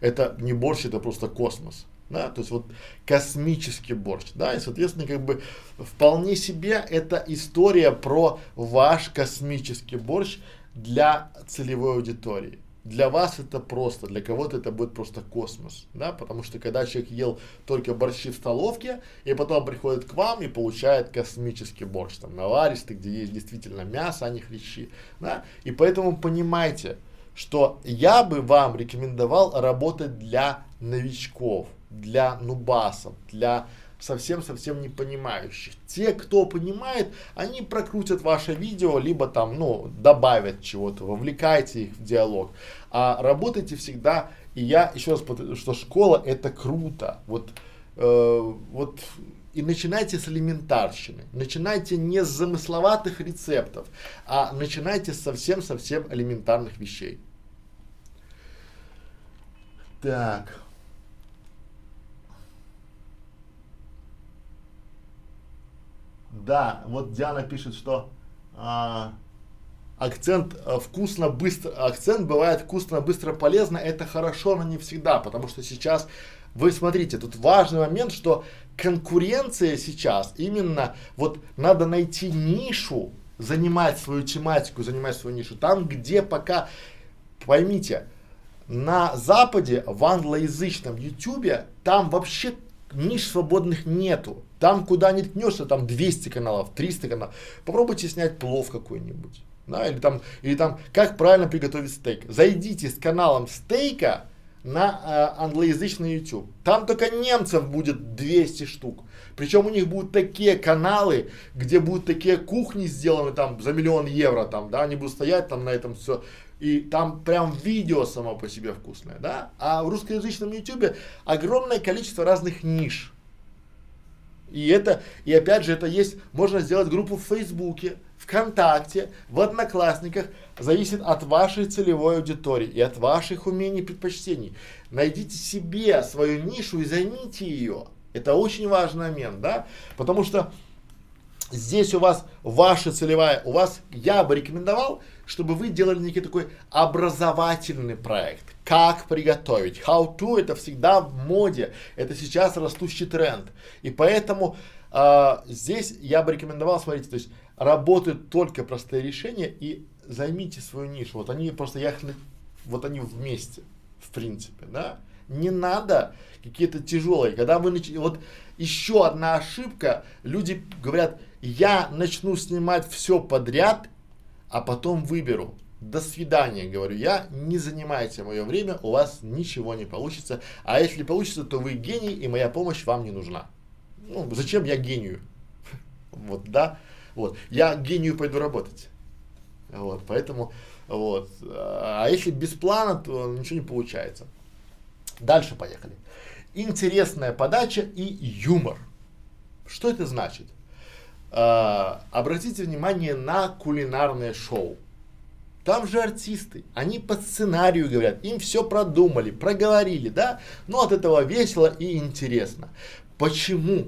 Это не борщ, это просто космос. Да, то есть вот космический борщ, да, и соответственно как бы вполне себе это история про ваш космический борщ для целевой аудитории для вас это просто, для кого-то это будет просто космос, да, потому что когда человек ел только борщи в столовке, и потом приходит к вам и получает космический борщ, там, наваристый, где есть действительно мясо, а не хрящи, да, и поэтому понимайте, что я бы вам рекомендовал работать для новичков, для нубасов, для совсем-совсем не понимающих. Те, кто понимает, они прокрутят ваше видео, либо там, ну, добавят чего-то, вовлекайте их в диалог. А работайте всегда, и я еще раз что школа это круто. Вот, э, вот и начинайте с элементарщины. Начинайте не с замысловатых рецептов, а начинайте с совсем-совсем элементарных вещей. Так. Да, вот Диана пишет, что а, акцент э, вкусно, быстро, акцент бывает вкусно, быстро, полезно, это хорошо, но не всегда, потому что сейчас, вы смотрите, тут важный момент, что конкуренция сейчас именно, вот надо найти нишу, занимать свою тематику, занимать свою нишу, там, где пока, поймите, на Западе, в англоязычном Ютубе, там вообще ниш свободных нету. Там, куда не ткнешься, там 200 каналов, 300 каналов. Попробуйте снять плов какой-нибудь. Да, или там, или там, как правильно приготовить стейк. Зайдите с каналом стейка на э, англоязычный YouTube. Там только немцев будет 200 штук. Причем у них будут такие каналы, где будут такие кухни сделаны там за миллион евро, там, да, они будут стоять там на этом все и там прям видео само по себе вкусное, да, а в русскоязычном ютубе огромное количество разных ниш. И это, и опять же, это есть, можно сделать группу в Фейсбуке, ВКонтакте, в Одноклассниках, зависит от вашей целевой аудитории и от ваших умений и предпочтений. Найдите себе свою нишу и займите ее. Это очень важный момент, да, потому что здесь у вас ваша целевая, у вас, я бы рекомендовал, чтобы вы делали некий такой образовательный проект. Как приготовить? How to это всегда в моде. Это сейчас растущий тренд. И поэтому э, здесь я бы рекомендовал, смотрите, то есть работают только простые решения и займите свою нишу. Вот они просто, я вот они вместе, в принципе, да. Не надо какие-то тяжелые. Когда вы начали, вот еще одна ошибка, люди говорят, я начну снимать все подряд а потом выберу. До свидания, говорю я, не занимайте мое время, у вас ничего не получится. А если получится, то вы гений, и моя помощь вам не нужна. Ну, зачем я гению? [laughs] Вот, да, вот. Я гению пойду работать. Вот, поэтому, вот. А если без плана, то ничего не получается. Дальше поехали. Интересная подача и юмор. Что это значит? э, обратите внимание на кулинарное шоу. Там же артисты, они по сценарию говорят, им все продумали, проговорили, да, но от этого весело и интересно. Почему?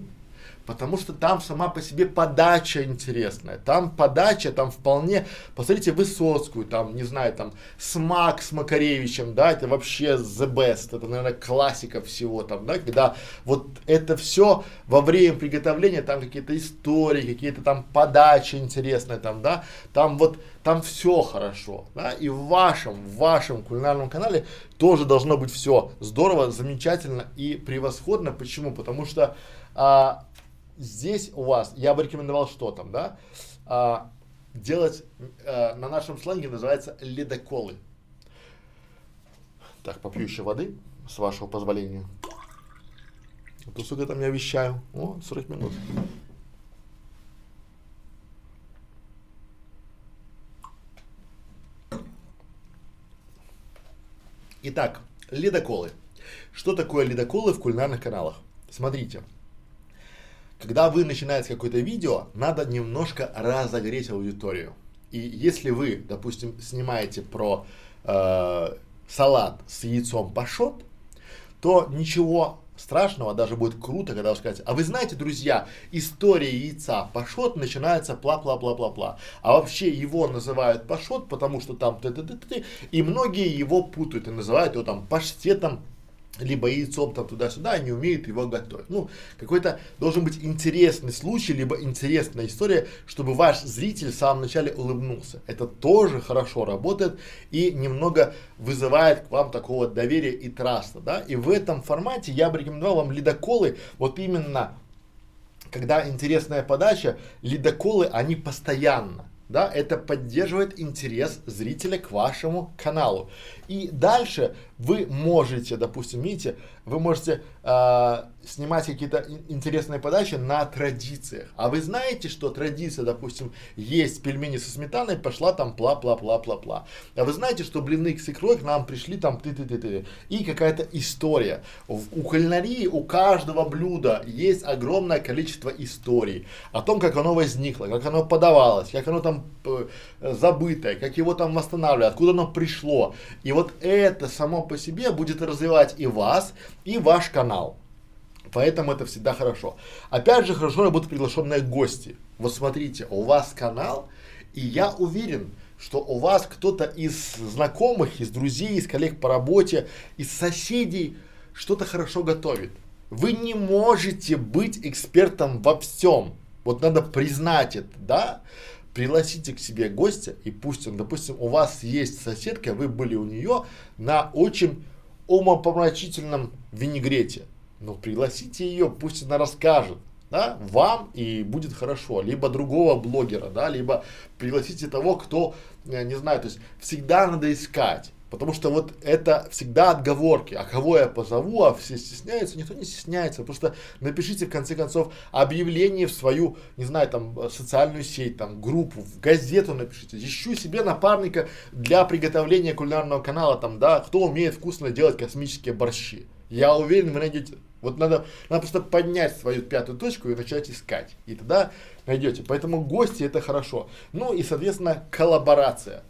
Потому что там сама по себе подача интересная. Там подача, там вполне, посмотрите Высоцкую, там, не знаю, там, Смак с Макаревичем, да, это вообще the best, это, наверное, классика всего там, да, когда вот это все во время приготовления, там какие-то истории, какие-то там подачи интересные, там, да, там вот, там все хорошо, да, и в вашем, в вашем кулинарном канале тоже должно быть все здорово, замечательно и превосходно. Почему? Потому что а, здесь у вас, я бы рекомендовал что там, да, а, делать, а, на нашем сленге называется ледоколы. Так, попью еще воды, с вашего позволения. А то, сука, там я вещаю. О, 40 минут. Итак, ледоколы. Что такое ледоколы в кулинарных каналах? Смотрите, когда вы начинаете какое-то видео, надо немножко разогреть аудиторию. И если вы, допустим, снимаете про э, салат с яйцом пашот, то ничего страшного, даже будет круто, когда вы скажете, а вы знаете, друзья, история яйца пашот начинается пла-пла-пла-пла-пла. А вообще его называют пашот, потому что там т -т -т -т -т, и многие его путают и называют его там паштетом либо яйцом там туда-сюда, не умеют его готовить. Ну, какой-то должен быть интересный случай, либо интересная история, чтобы ваш зритель в самом начале улыбнулся. Это тоже хорошо работает и немного вызывает к вам такого доверия и траста, да. И в этом формате я бы рекомендовал вам ледоколы, вот именно когда интересная подача, ледоколы, они постоянно да, это поддерживает интерес зрителя к вашему каналу. И дальше вы можете, допустим, видите, вы можете э, снимать какие-то интересные подачи на традициях. А вы знаете, что традиция, допустим, есть пельмени со сметаной, пошла там пла-пла-пла-пла-пла. А вы знаете, что блины с икрой к нам пришли там ты-ты-ты-ты. И какая-то история. У кулинарии у каждого блюда есть огромное количество историй о том, как оно возникло, как оно подавалось, как оно там э, забытое, как его там восстанавливали, откуда оно пришло. И вот это само по себе будет развивать и вас, и ваш канал. Поэтому это всегда хорошо. Опять же, хорошо работают приглашенные гости. Вот смотрите, у вас канал, и я уверен, что у вас кто-то из знакомых, из друзей, из коллег по работе, из соседей что-то хорошо готовит. Вы не можете быть экспертом во всем. Вот надо признать это, да? Пригласите к себе гостя и пусть он, допустим, у вас есть соседка, вы были у нее на очень умопомрачительном винегрете. Но пригласите ее, пусть она расскажет, да, вам и будет хорошо, либо другого блогера, да, либо пригласите того, кто, э, не знаю, то есть всегда надо искать. Потому что вот это всегда отговорки. А кого я позову, а все стесняются, никто не стесняется. Просто напишите в конце концов объявление в свою, не знаю, там, социальную сеть, там, группу, в газету напишите. Ищу себе напарника для приготовления кулинарного канала, там, да, кто умеет вкусно делать космические борщи. Я уверен, вы найдете. Вот надо, надо просто поднять свою пятую точку и начать искать. И тогда найдете. Поэтому гости это хорошо. Ну и, соответственно, коллаборация.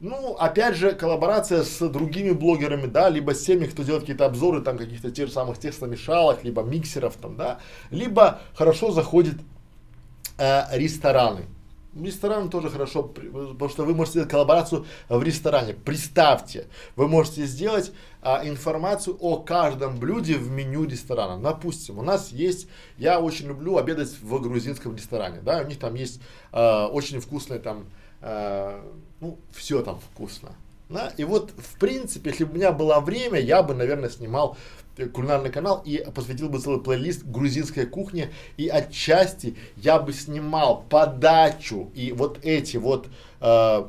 Ну, опять же, коллаборация с другими блогерами, да, либо с теми, кто делает какие-то обзоры там каких-то тех же самых тестомешалок, либо миксеров там, да, либо хорошо заходит э, рестораны. Рестораны тоже хорошо, потому что вы можете сделать коллаборацию в ресторане. Представьте, вы можете сделать а, информацию о каждом блюде в меню ресторана. Допустим, у нас есть, я очень люблю обедать в грузинском ресторане, да, у них там есть а, очень вкусные там э, ну, все там вкусно. Да? И вот, в принципе, если бы у меня было время, я бы, наверное, снимал кулинарный канал и посвятил бы целый плейлист грузинской кухни. И отчасти я бы снимал подачу и вот эти вот э,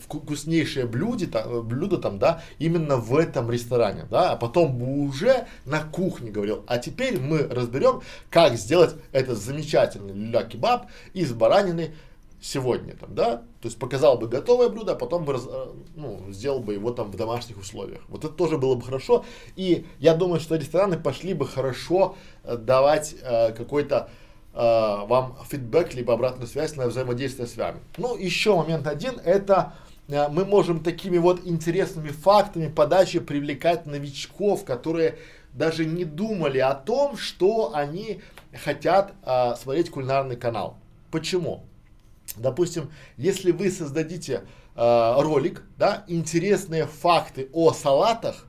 вкуснейшие блюда, там, блюда там, да, именно в этом ресторане, да, а потом бы уже на кухне говорил, а теперь мы разберем, как сделать этот замечательный люля-кебаб из баранины сегодня там, да, то есть показал бы готовое блюдо, а потом бы, э, ну, сделал бы его там в домашних условиях. Вот это тоже было бы хорошо, и я думаю, что рестораны пошли бы хорошо э, давать э, какой-то э, вам фидбэк, либо обратную связь на взаимодействие с вами. Ну, еще момент один, это э, мы можем такими вот интересными фактами подачи привлекать новичков, которые даже не думали о том, что они хотят э, смотреть кулинарный канал. Почему? Допустим, если вы создадите э, ролик, да, интересные факты о салатах,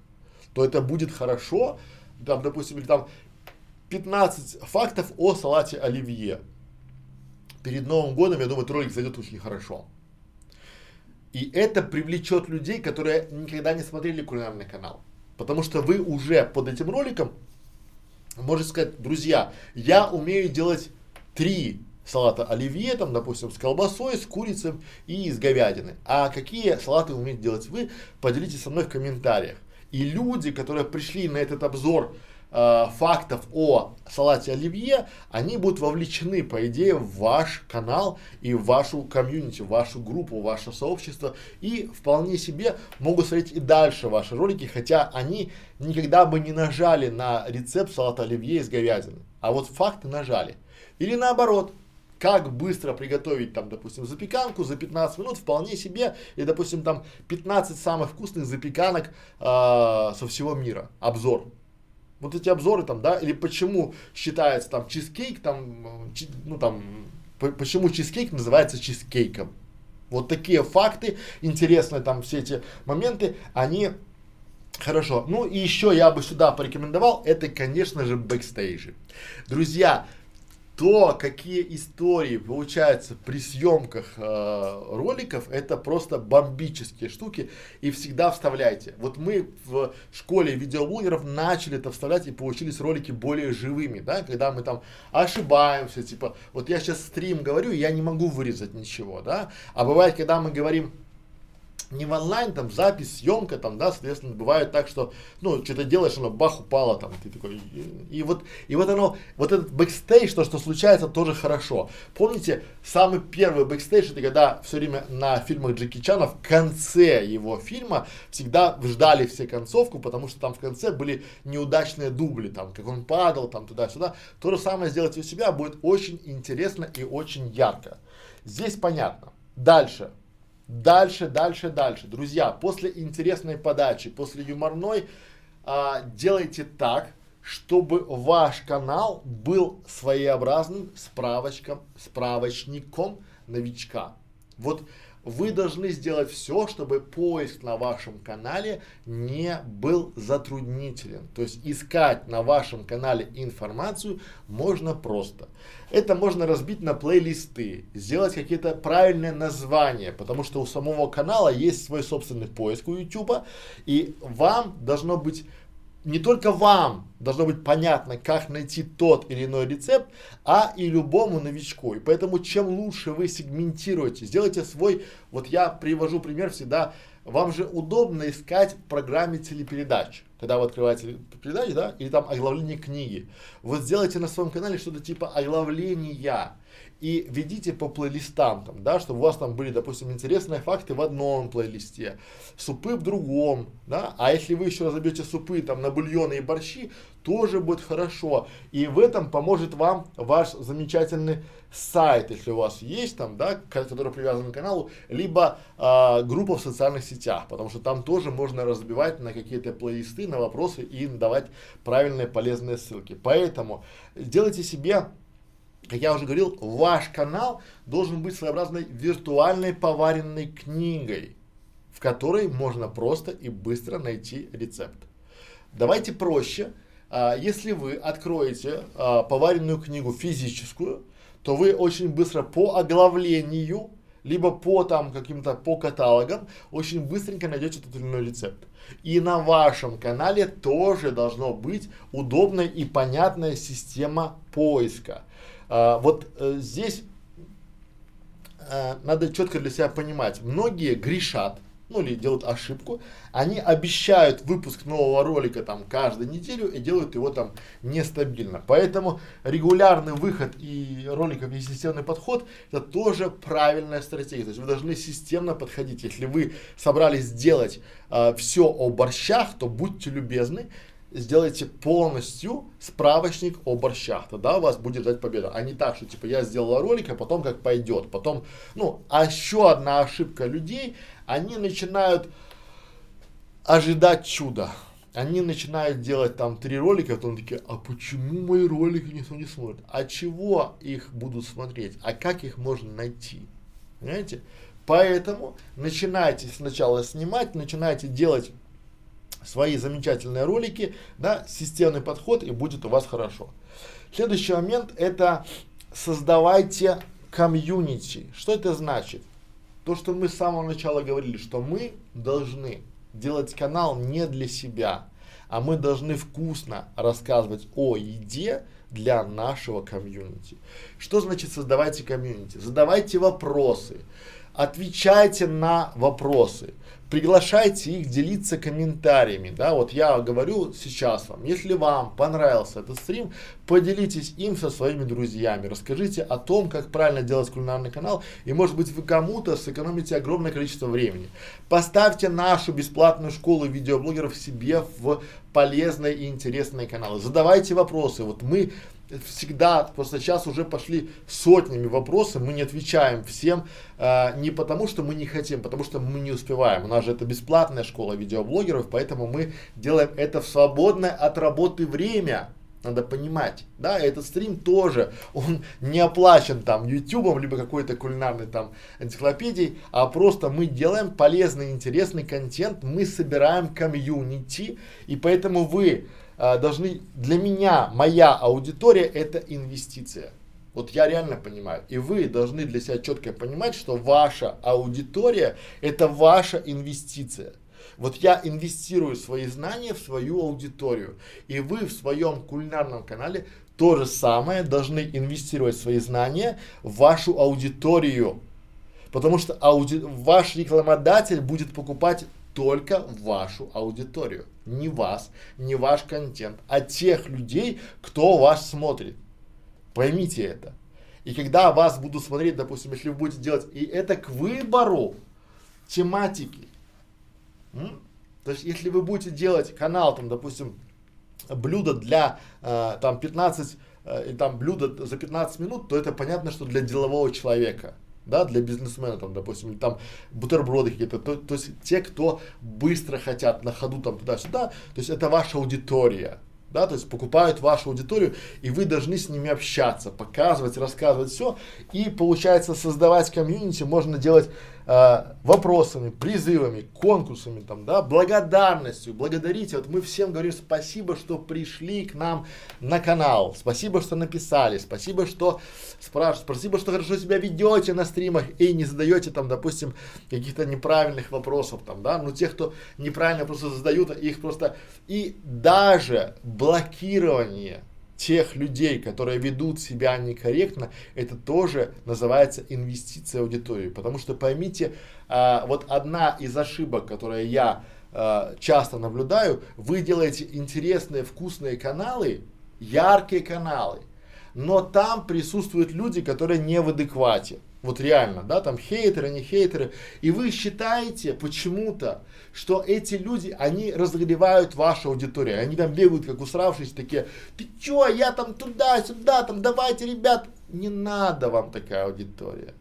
то это будет хорошо. Там, допустим, или там 15 фактов о салате оливье. Перед Новым годом, я думаю, этот ролик зайдет очень хорошо. И это привлечет людей, которые никогда не смотрели кулинарный канал. Потому что вы уже под этим роликом можете сказать, друзья, я умею делать три салата оливье, там, допустим, с колбасой, с курицей и с говядиной. А какие салаты умеете делать вы, поделитесь со мной в комментариях. И люди, которые пришли на этот обзор э, фактов о салате оливье, они будут вовлечены, по идее, в ваш канал и в вашу комьюнити, в вашу группу, в ваше сообщество. И вполне себе могут смотреть и дальше ваши ролики, хотя они никогда бы не нажали на рецепт салата оливье из говядины. А вот факты нажали. Или наоборот, как быстро приготовить там, допустим, запеканку за 15 минут вполне себе, и, допустим, там 15 самых вкусных запеканок э, со всего мира, обзор. Вот эти обзоры там, да, или почему считается там чизкейк, там, чи, ну там, почему чизкейк называется чизкейком. Вот такие факты, интересные там все эти моменты, они Хорошо. Ну и еще я бы сюда порекомендовал, это, конечно же, бэкстейджи. Друзья, то, какие истории получаются при съемках э, роликов, это просто бомбические штуки. И всегда вставляйте. Вот мы в школе видеоблогеров начали это вставлять и получились ролики более живыми, да, когда мы там ошибаемся, типа, вот я сейчас стрим говорю, я не могу вырезать ничего, да. А бывает, когда мы говорим не в онлайн, там, запись, съемка, там, да, соответственно, бывает так, что, ну, что-то делаешь, оно бах упало, там, ты такой, и, и вот, и вот оно, вот этот бэкстейдж, то, что случается, тоже хорошо. Помните, самый первый бэкстейдж, это когда все время на фильмах Джеки Чана в конце его фильма всегда ждали все концовку, потому что там в конце были неудачные дубли, там, как он падал, там, туда-сюда. То же самое сделать у себя будет очень интересно и очень ярко. Здесь понятно. Дальше Дальше, дальше, дальше. Друзья, после интересной подачи, после юморной, а, делайте так, чтобы ваш канал был своеобразным справочком, справочником новичка. Вот вы должны сделать все, чтобы поиск на вашем канале не был затруднителен. То есть искать на вашем канале информацию можно просто. Это можно разбить на плейлисты, сделать какие-то правильные названия, потому что у самого канала есть свой собственный поиск у YouTube, и вам должно быть не только вам должно быть понятно, как найти тот или иной рецепт, а и любому новичку. И поэтому чем лучше вы сегментируете, сделайте свой, вот я привожу пример всегда, вам же удобно искать в программе телепередач, когда вы открываете передачу, да, или там оглавление книги. Вот сделайте на своем канале что-то типа оглавления и ведите по плейлистам, там, да, чтобы у вас там были, допустим, интересные факты в одном плейлисте, супы в другом, да, а если вы еще разобьете супы там на бульоны и борщи, тоже будет хорошо. И в этом поможет вам ваш замечательный сайт, если у вас есть там, да, который привязан к каналу, либо э, группа в социальных сетях, потому что там тоже можно разбивать на какие-то плейлисты, на вопросы и давать правильные полезные ссылки. Поэтому сделайте себе как я уже говорил, ваш канал должен быть своеобразной виртуальной поваренной книгой, в которой можно просто и быстро найти рецепт. Давайте проще. А, если вы откроете а, поваренную книгу физическую, то вы очень быстро по оглавлению, либо по там каким-то по каталогам, очень быстренько найдете тот или иной рецепт. И на вашем канале тоже должно быть удобная и понятная система поиска. А, вот э, здесь э, надо четко для себя понимать, многие грешат, ну или делают ошибку, они обещают выпуск нового ролика там каждую неделю и делают его там нестабильно. Поэтому регулярный выход и роликов и системный подход это тоже правильная стратегия. То есть вы должны системно подходить. Если вы собрались сделать э, все о борщах, то будьте любезны, сделайте полностью справочник о борщах, тогда у вас будет ждать победа. А не так, что типа я сделал ролик, а потом как пойдет. Потом, ну, а еще одна ошибка людей, они начинают ожидать чуда. Они начинают делать там три ролика, а потом такие, а почему мои ролики никто не смотрит? А чего их будут смотреть? А как их можно найти? Понимаете? Поэтому начинайте сначала снимать, начинайте делать свои замечательные ролики, да, системный подход и будет у вас хорошо. Следующий момент это создавайте комьюнити. Что это значит? То, что мы с самого начала говорили, что мы должны делать канал не для себя, а мы должны вкусно рассказывать о еде для нашего комьюнити. Что значит создавайте комьюнити? Задавайте вопросы, отвечайте на вопросы приглашайте их делиться комментариями, да, вот я говорю сейчас вам, если вам понравился этот стрим, поделитесь им со своими друзьями, расскажите о том, как правильно делать кулинарный канал, и может быть вы кому-то сэкономите огромное количество времени. Поставьте нашу бесплатную школу видеоблогеров себе в полезные и интересные каналы, задавайте вопросы, вот мы всегда, просто сейчас уже пошли сотнями вопросов, мы не отвечаем всем, э, не потому что мы не хотим, потому что мы не успеваем. У нас же это бесплатная школа видеоблогеров, поэтому мы делаем это в свободное от работы время. Надо понимать, да, этот стрим тоже, он не оплачен там ютубом, либо какой-то кулинарной там энциклопедией, а просто мы делаем полезный, интересный контент, мы собираем комьюнити, и поэтому вы должны, для меня, моя аудитория это инвестиция. Вот я реально понимаю. И вы должны для себя четко понимать, что ваша аудитория это ваша инвестиция. Вот я инвестирую свои знания в свою аудиторию. И вы в своем кулинарном канале то же самое должны инвестировать свои знания в вашу аудиторию. Потому что ауди... ваш рекламодатель будет покупать только вашу аудиторию. Не вас, не ваш контент, а тех людей, кто вас смотрит. Поймите это. И когда вас будут смотреть, допустим, если вы будете делать, и это к выбору тематики. М? То есть, если вы будете делать канал, там, допустим, блюдо для э, там 15, э, там блюдо за 15 минут, то это понятно, что для делового человека да, для бизнесмена, там, допустим, там бутерброды какие-то, то, то есть те, кто быстро хотят на ходу там туда-сюда, то есть это ваша аудитория. да, то есть покупают вашу аудиторию, и вы должны с ними общаться, показывать, рассказывать все, и получается создавать комьюнити можно делать э, вопросами, призывами, конкурсами, там, да, благодарностью, благодарите, вот мы всем говорим спасибо, что пришли к нам на канал, спасибо, что написали, спасибо, что спрашивают, спасибо, что хорошо себя ведете на стримах и не задаете там, допустим, каких-то неправильных вопросов, там, да, ну, тех, кто неправильно просто задают, их просто, и даже блокирование тех людей, которые ведут себя некорректно, это тоже называется инвестиция в аудиторию. Потому что поймите, а, вот одна из ошибок, которые я а, часто наблюдаю, вы делаете интересные, вкусные каналы, яркие каналы, но там присутствуют люди, которые не в адеквате. Вот реально, да, там хейтеры, не хейтеры. И вы считаете почему-то, что эти люди, они разогревают вашу аудиторию. Они там бегают, как усравшись, такие, ты чё, я там туда-сюда, там давайте, ребят. Не надо вам такая аудитория.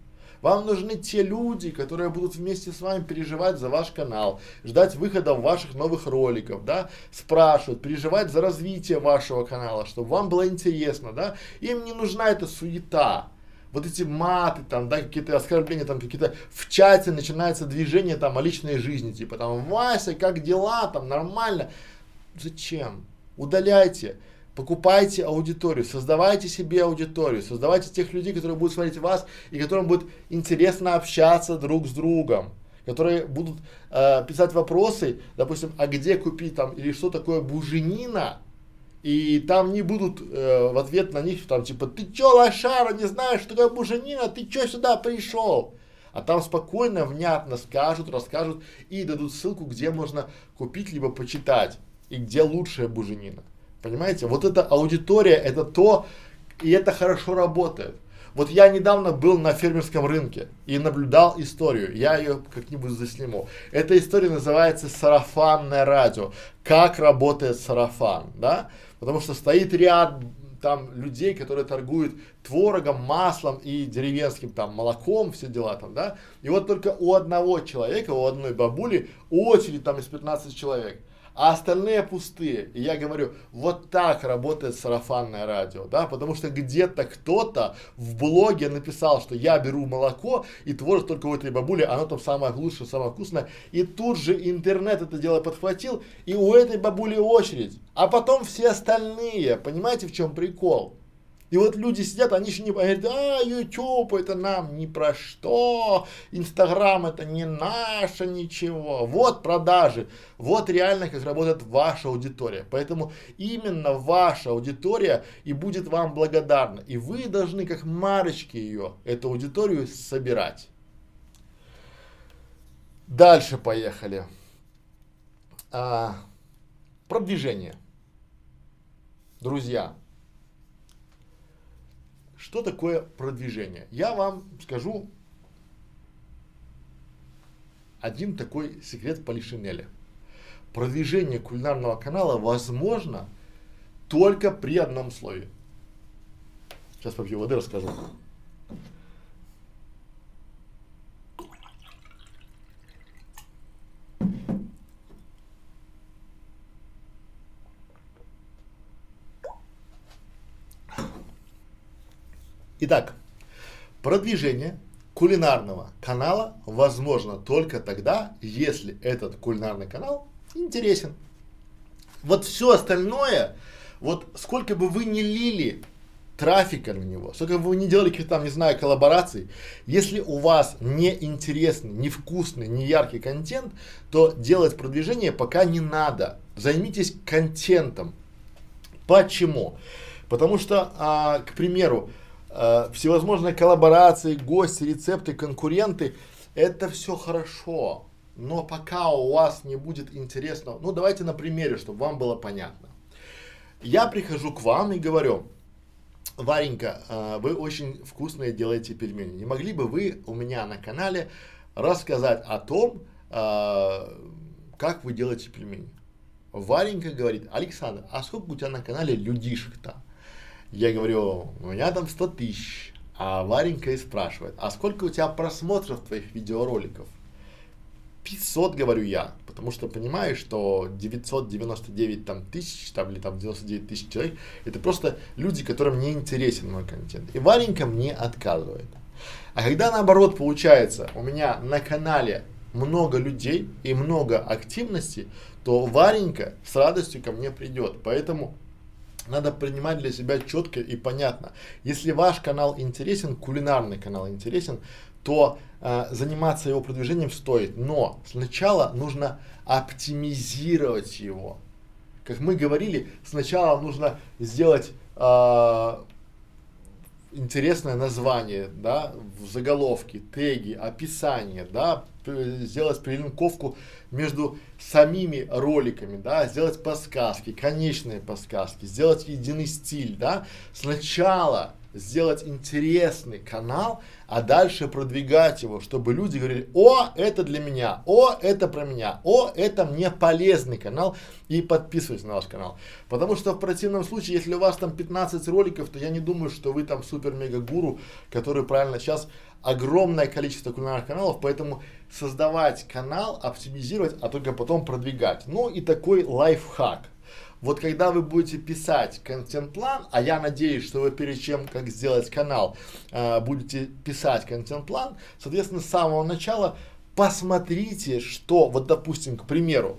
Вам нужны те люди, которые будут вместе с вами переживать за ваш канал, ждать выхода ваших новых роликов, да, спрашивать, переживать за развитие вашего канала, чтобы вам было интересно, да. Им не нужна эта суета вот эти маты, там, да, какие-то оскорбления, там, какие-то в чате начинается движение там о личной жизни, типа там, Вася, как дела, там, нормально. Зачем? Удаляйте, покупайте аудиторию, создавайте себе аудиторию, создавайте тех людей, которые будут смотреть вас и которым будет интересно общаться друг с другом которые будут э, писать вопросы, допустим, а где купить там или что такое буженина, и там не будут э, в ответ на них там типа, ты чё, лошара, не знаешь, что такое буженина, ты чё сюда пришел? А там спокойно, внятно скажут, расскажут и дадут ссылку, где можно купить, либо почитать, и где лучшая буженина. Понимаете? Вот эта аудитория, это то, и это хорошо работает. Вот я недавно был на фермерском рынке и наблюдал историю. Я ее как-нибудь засниму. Эта история называется сарафанное радио. Как работает сарафан, да? Потому что стоит ряд там людей, которые торгуют творогом, маслом и деревенским там молоком, все дела там, да. И вот только у одного человека, у одной бабули очередь там из 15 человек а остальные пустые. И я говорю, вот так работает сарафанное радио, да, потому что где-то кто-то в блоге написал, что я беру молоко и творог только у этой бабули, оно там самое лучшее, самое вкусное. И тут же интернет это дело подхватил, и у этой бабули очередь. А потом все остальные, понимаете, в чем прикол? И вот люди сидят, они еще не говорят, а, YouTube это нам ни про что, Инстаграм это не наше ничего. Вот продажи, вот реально как работает ваша аудитория. Поэтому именно ваша аудитория и будет вам благодарна. И вы должны как марочки ее, эту аудиторию собирать. Дальше поехали. А, продвижение. Друзья, что такое продвижение? Я вам скажу один такой секрет Полишинеля. Продвижение кулинарного канала возможно только при одном слове. Сейчас попью воды, расскажу. Итак, продвижение кулинарного канала возможно только тогда, если этот кулинарный канал интересен. Вот все остальное, вот сколько бы вы ни лили трафика на него, сколько бы вы ни делали каких-то там, не знаю, коллабораций, если у вас не интересный, не вкусный, не яркий контент, то делать продвижение пока не надо. Займитесь контентом. Почему? Потому что, а, к примеру, всевозможные коллаборации, гости, рецепты, конкуренты, это все хорошо. Но пока у вас не будет интересного, ну давайте на примере, чтобы вам было понятно. Я прихожу к вам и говорю, Варенька, э, вы очень вкусные делаете пельмени. Не могли бы вы у меня на канале рассказать о том, э, как вы делаете пельмени? Варенька говорит, Александр, а сколько у тебя на канале людишек-то? Я говорю, у меня там 100 тысяч. А Варенька и спрашивает, а сколько у тебя просмотров твоих видеороликов? 500 говорю я, потому что понимаю, что 999 там тысяч, там или там 99 тысяч человек, это просто люди, которым не интересен мой контент. И Варенька мне отказывает. А когда наоборот получается, у меня на канале много людей и много активности, то Варенька с радостью ко мне придет. Поэтому надо принимать для себя четко и понятно. Если ваш канал интересен, кулинарный канал интересен, то э, заниматься его продвижением стоит. Но сначала нужно оптимизировать его. Как мы говорили, сначала нужно сделать э, интересное название, да, в заголовке, теги, описание, да, сделать перелинковку между самими роликами, да, сделать подсказки, конечные подсказки, сделать единый стиль, да. Сначала сделать интересный канал, а дальше продвигать его, чтобы люди говорили, о, это для меня, о, это про меня, о, это мне полезный канал, и подписывайтесь на наш канал. Потому что в противном случае, если у вас там 15 роликов, то я не думаю, что вы там супер-мега-гуру, который правильно сейчас огромное количество кулинарных каналов, поэтому создавать канал, оптимизировать, а только потом продвигать. Ну и такой лайфхак – вот когда вы будете писать контент-план, а я надеюсь, что вы перед чем, как сделать канал, э, будете писать контент-план, соответственно, с самого начала посмотрите, что, вот допустим, к примеру,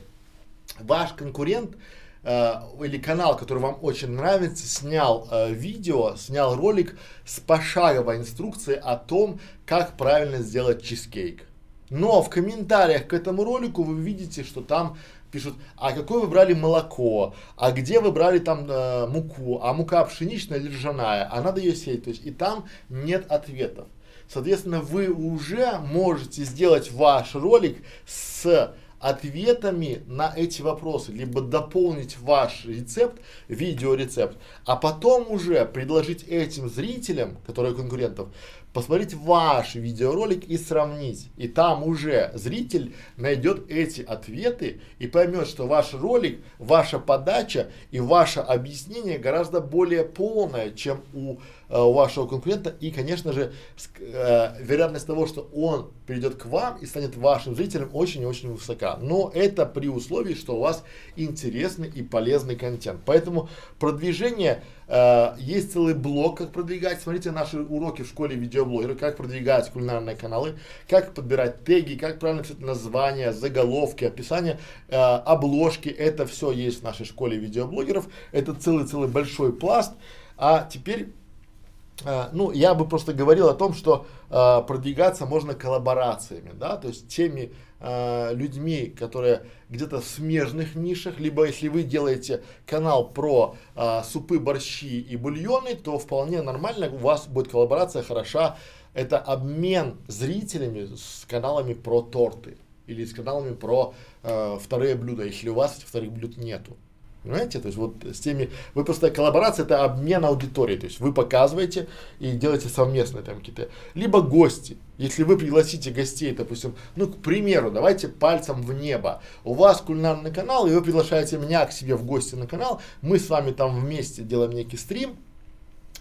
ваш конкурент э, или канал, который вам очень нравится, снял э, видео, снял ролик с пошаговой инструкцией о том, как правильно сделать чизкейк. Но в комментариях к этому ролику вы видите, что там пишут, а какое вы брали молоко, а где вы брали там э, муку, а мука пшеничная или ржаная, а надо ее сеять, то есть и там нет ответов. Соответственно, вы уже можете сделать ваш ролик с ответами на эти вопросы, либо дополнить ваш рецепт, видеорецепт, а потом уже предложить этим зрителям, которые конкурентов, посмотреть ваш видеоролик и сравнить. И там уже зритель найдет эти ответы и поймет, что ваш ролик, ваша подача и ваше объяснение гораздо более полное, чем у Э, вашего конкурента и, конечно же, э, вероятность того, что он придет к вам и станет вашим зрителем очень и очень высока. Но это при условии, что у вас интересный и полезный контент. Поэтому продвижение, есть целый блок, как продвигать. Смотрите наши уроки в школе видеоблогера, как продвигать кулинарные каналы, как подбирать теги, как правильно писать названия, заголовки, описания, э, обложки. Это все есть в нашей школе видеоблогеров. Это целый-целый большой пласт. А теперь Uh, ну, я бы просто говорил о том, что uh, продвигаться можно коллаборациями, да, то есть теми uh, людьми, которые где-то в смежных нишах, либо если вы делаете канал про супы, борщи и бульоны, то вполне нормально у вас будет коллаборация хороша. Это обмен зрителями с каналами про торты или с каналами про вторые блюда, если у вас вторых блюд нету. Понимаете? То есть вот с теми, вы просто коллаборация это обмен аудиторией, то есть вы показываете и делаете совместные там какие-то, либо гости, если вы пригласите гостей, допустим, ну, к примеру, давайте пальцем в небо, у вас кулинарный канал, и вы приглашаете меня к себе в гости на канал, мы с вами там вместе делаем некий стрим,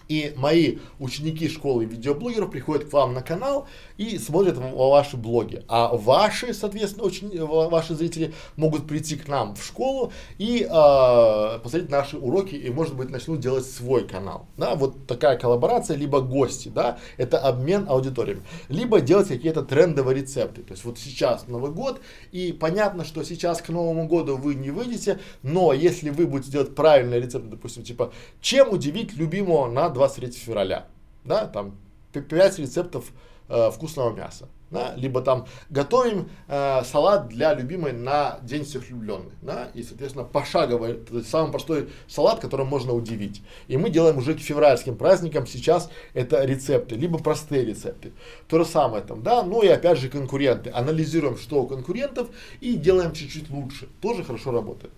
и мои ученики школы видеоблогеров приходят к вам на канал и смотрят ваши блоги. А ваши, соответственно, очень, ваши зрители могут прийти к нам в школу и э, посмотреть наши уроки и, может быть, начнут делать свой канал. Да, вот такая коллаборация, либо гости, да, это обмен аудиториями. Либо делать какие-то трендовые рецепты. То есть вот сейчас Новый год, и понятно, что сейчас к Новому году вы не выйдете, но если вы будете делать правильные рецепты, допустим, типа, чем удивить любимого на 23 февраля, да, там 5 рецептов э, вкусного мяса. Да, либо там готовим э, салат для любимой на День всех влюбленных, да, и, соответственно, пошаговый, то есть самый простой салат, которым можно удивить. И мы делаем уже к февральским праздникам сейчас это рецепты, либо простые рецепты. То же самое там, да, ну и опять же конкуренты. Анализируем, что у конкурентов и делаем чуть-чуть лучше. Тоже хорошо работает.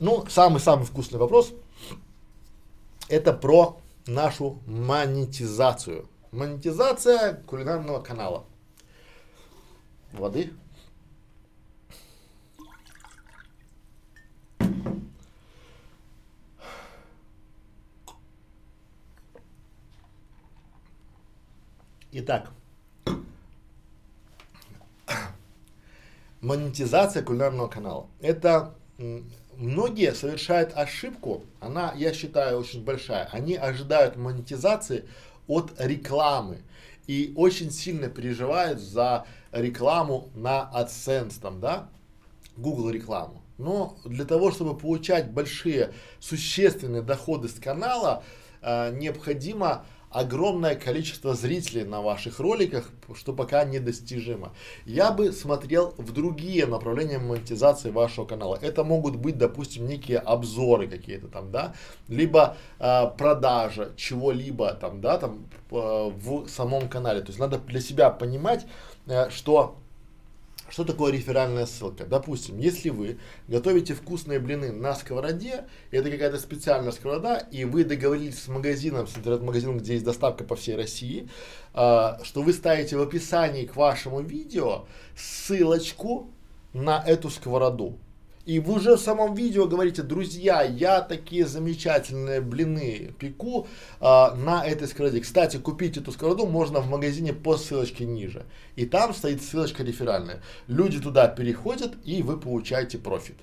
Ну, самый-самый вкусный вопрос – это про нашу монетизацию. Монетизация кулинарного канала. Воды. Итак, монетизация кулинарного канала. Это многие совершают ошибку, она, я считаю, очень большая. Они ожидают монетизации от рекламы и очень сильно переживают за рекламу на AdSense, там, да, Google рекламу. Но для того, чтобы получать большие существенные доходы с канала, э, необходимо огромное количество зрителей на ваших роликах, что пока недостижимо. Я бы смотрел в другие направления монетизации вашего канала. Это могут быть, допустим, некие обзоры какие-то там, да, либо э, продажа чего-либо там, да, там э, в самом канале. То есть надо для себя понимать, э, что что такое реферальная ссылка? Допустим, если вы готовите вкусные блины на сковороде, это какая-то специальная сковорода, и вы договорились с магазином, с интернет-магазином, где есть доставка по всей России, э, что вы ставите в описании к вашему видео ссылочку на эту сковороду. И вы уже в самом видео говорите, друзья, я такие замечательные блины пеку а, на этой сковороде. Кстати, купить эту сковороду можно в магазине по ссылочке ниже. И там стоит ссылочка реферальная. Люди туда переходят, и вы получаете профит.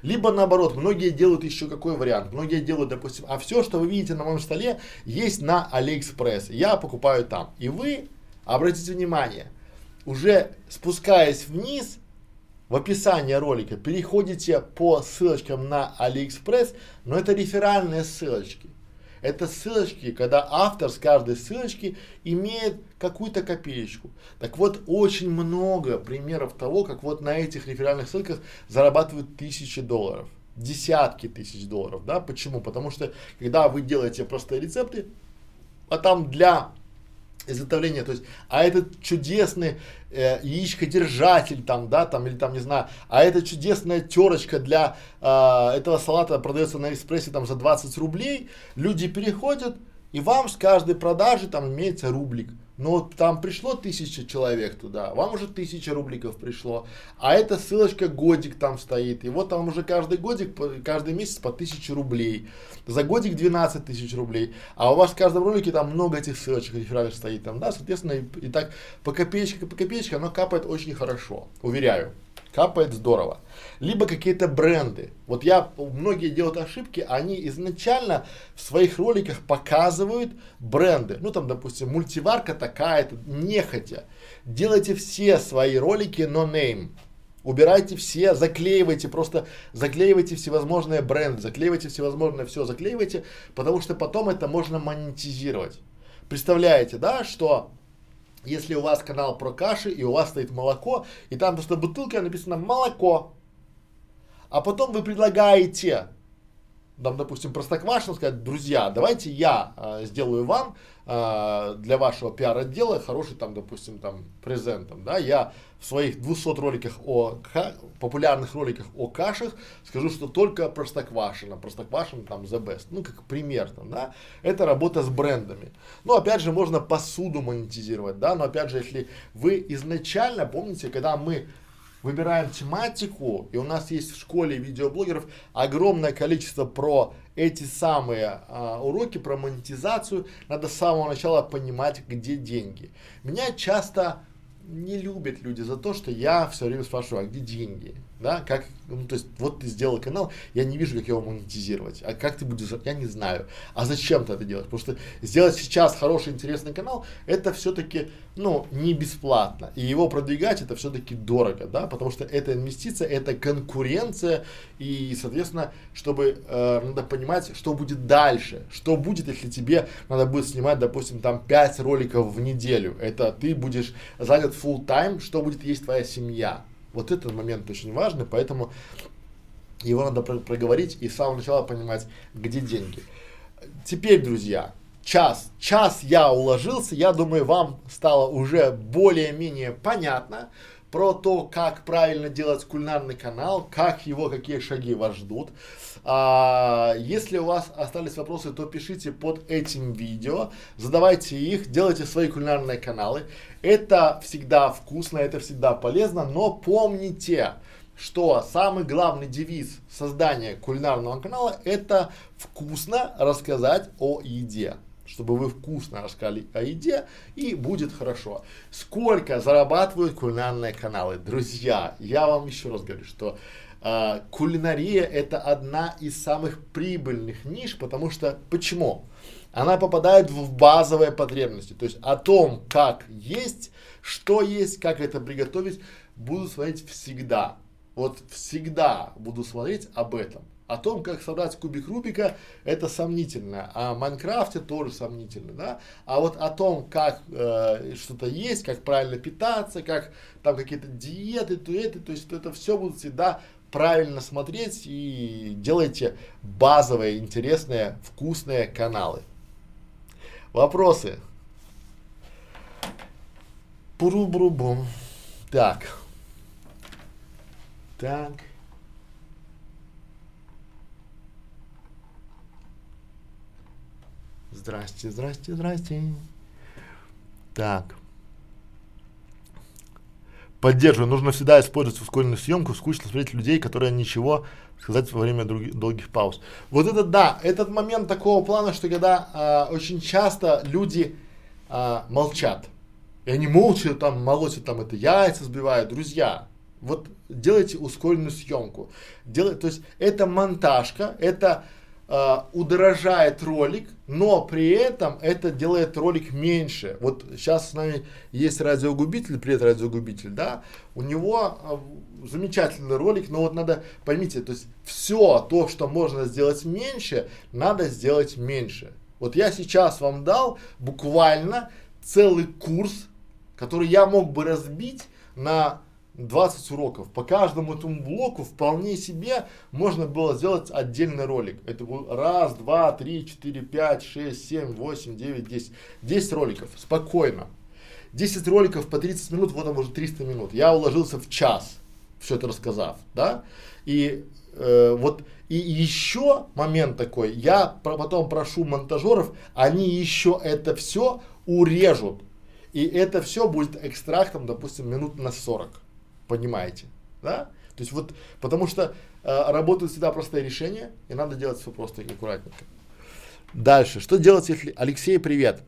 Либо наоборот, многие делают еще какой вариант. Многие делают, допустим, а все, что вы видите на моем столе, есть на Алиэкспресс. Я покупаю там. И вы, обратите внимание, уже спускаясь вниз, в описании ролика переходите по ссылочкам на Алиэкспресс, но это реферальные ссылочки. Это ссылочки, когда автор с каждой ссылочки имеет какую-то копеечку. Так вот, очень много примеров того, как вот на этих реферальных ссылках зарабатывают тысячи долларов, десятки тысяч долларов, да, почему? Потому что, когда вы делаете простые рецепты, а там для изготовления, то есть, а этот чудесный э, яичкодержатель там, да, там, или там, не знаю, а эта чудесная терочка для э, этого салата продается на экспрессе там за 20 рублей, люди переходят, и вам с каждой продажи там имеется рублик. Но вот там пришло тысяча человек туда, вам уже тысяча рубликов пришло, а эта ссылочка годик там стоит, и вот там уже каждый годик, каждый месяц по тысяче рублей, за годик 12 тысяч рублей, а у вас в каждом ролике там много этих ссылочек рефералов стоит там, да, соответственно, и, и так по копеечке, по копеечке оно капает очень хорошо, уверяю капает здорово. Либо какие-то бренды. Вот я, многие делают ошибки, они изначально в своих роликах показывают бренды. Ну там, допустим, мультиварка такая-то, нехотя. Делайте все свои ролики no-name. Убирайте все, заклеивайте, просто заклеивайте всевозможные бренды, заклеивайте всевозможное все, заклеивайте, потому что потом это можно монетизировать. Представляете, да, что если у вас канал про каши и у вас стоит молоко, и там просто бутылка написано молоко, а потом вы предлагаете там, допустим, Простоквашино сказать, друзья, давайте я э, сделаю вам э, для вашего пиар-отдела хороший, там, допустим, там, презентом, да, я в своих 200 роликах о, популярных роликах о кашах скажу, что только Простоквашино, Простоквашино там the best, ну, как пример, там, да, это работа с брендами. Ну, опять же, можно посуду монетизировать, да, но, опять же, если вы изначально, помните, когда мы выбираем тематику, и у нас есть в школе видеоблогеров огромное количество про эти самые а, уроки, про монетизацию, надо с самого начала понимать, где деньги. Меня часто не любят люди за то, что я все время спрашиваю, а где деньги? Да, как, ну, то есть, вот ты сделал канал, я не вижу, как его монетизировать. А как ты будешь, я не знаю. А зачем ты это делаешь? Потому что сделать сейчас хороший, интересный канал, это все-таки, ну, не бесплатно. И его продвигать, это все-таки дорого, да, потому что это инвестиция, это конкуренция, и, соответственно, чтобы, э, надо понимать, что будет дальше. Что будет, если тебе надо будет снимать, допустим, там 5 роликов в неделю. Это ты будешь занят full time, что будет есть твоя семья вот этот момент очень важный, поэтому его надо проговорить и с самого начала понимать, где деньги. Теперь, друзья, час, час я уложился, я думаю, вам стало уже более-менее понятно про то, как правильно делать кулинарный канал, как его, какие шаги вас ждут. А, если у вас остались вопросы, то пишите под этим видео, задавайте их, делайте свои кулинарные каналы. Это всегда вкусно, это всегда полезно, но помните, что самый главный девиз создания кулинарного канала это вкусно рассказать о еде. чтобы вы вкусно рассказали о еде и будет хорошо. Сколько зарабатывают кулинарные каналы? Друзья, я вам еще раз говорю, что э, кулинария это одна из самых прибыльных ниш, потому что почему? Она попадает в базовые потребности, то есть о том, как есть, что есть, как это приготовить, буду смотреть всегда. Вот всегда буду смотреть об этом. О том, как собрать кубик Рубика, это сомнительно. О Майнкрафте тоже сомнительно, да. А вот о том, как э, что-то есть, как правильно питаться, как там какие-то диеты, туеты, то есть это все будут всегда правильно смотреть и делайте базовые, интересные, вкусные каналы. Вопросы? Пуру-бру-бум. Так. Так. Здрасте, здрасте, здрасте. Так. Поддерживаю. Нужно всегда использовать ускоренную съемку. Скучно смотреть людей, которые ничего сказать во время друг, долгих пауз. Вот это да, этот момент такого плана, что когда э, очень часто люди э, молчат. И они молча там молотят там это яйца сбивают. Друзья, вот делайте ускоренную съемку. Делай, то есть это монтажка, это э, удорожает ролик, но при этом это делает ролик меньше. Вот сейчас с нами есть радиогубитель, привет радиогубитель, да, у него э, замечательный ролик, но вот надо, поймите, то есть все то, что можно сделать меньше, надо сделать меньше. Вот я сейчас вам дал буквально целый курс, который я мог бы разбить на 20 уроков. По каждому этому блоку вполне себе можно было сделать отдельный ролик. Это был раз, два, три, четыре, пять, шесть, семь, восемь, девять, десять. Десять роликов. Спокойно. 10 роликов по 30 минут, вот там уже 300 минут. Я уложился в час, все это рассказав, да. И э, вот и еще момент такой, я потом прошу монтажеров, они еще это все урежут. И это все будет экстрактом, допустим, минут на 40 понимаете, да? То есть вот, потому что э, работают всегда простые решения, и надо делать все просто и аккуратненько. Дальше, что делать, если... Алексей, привет.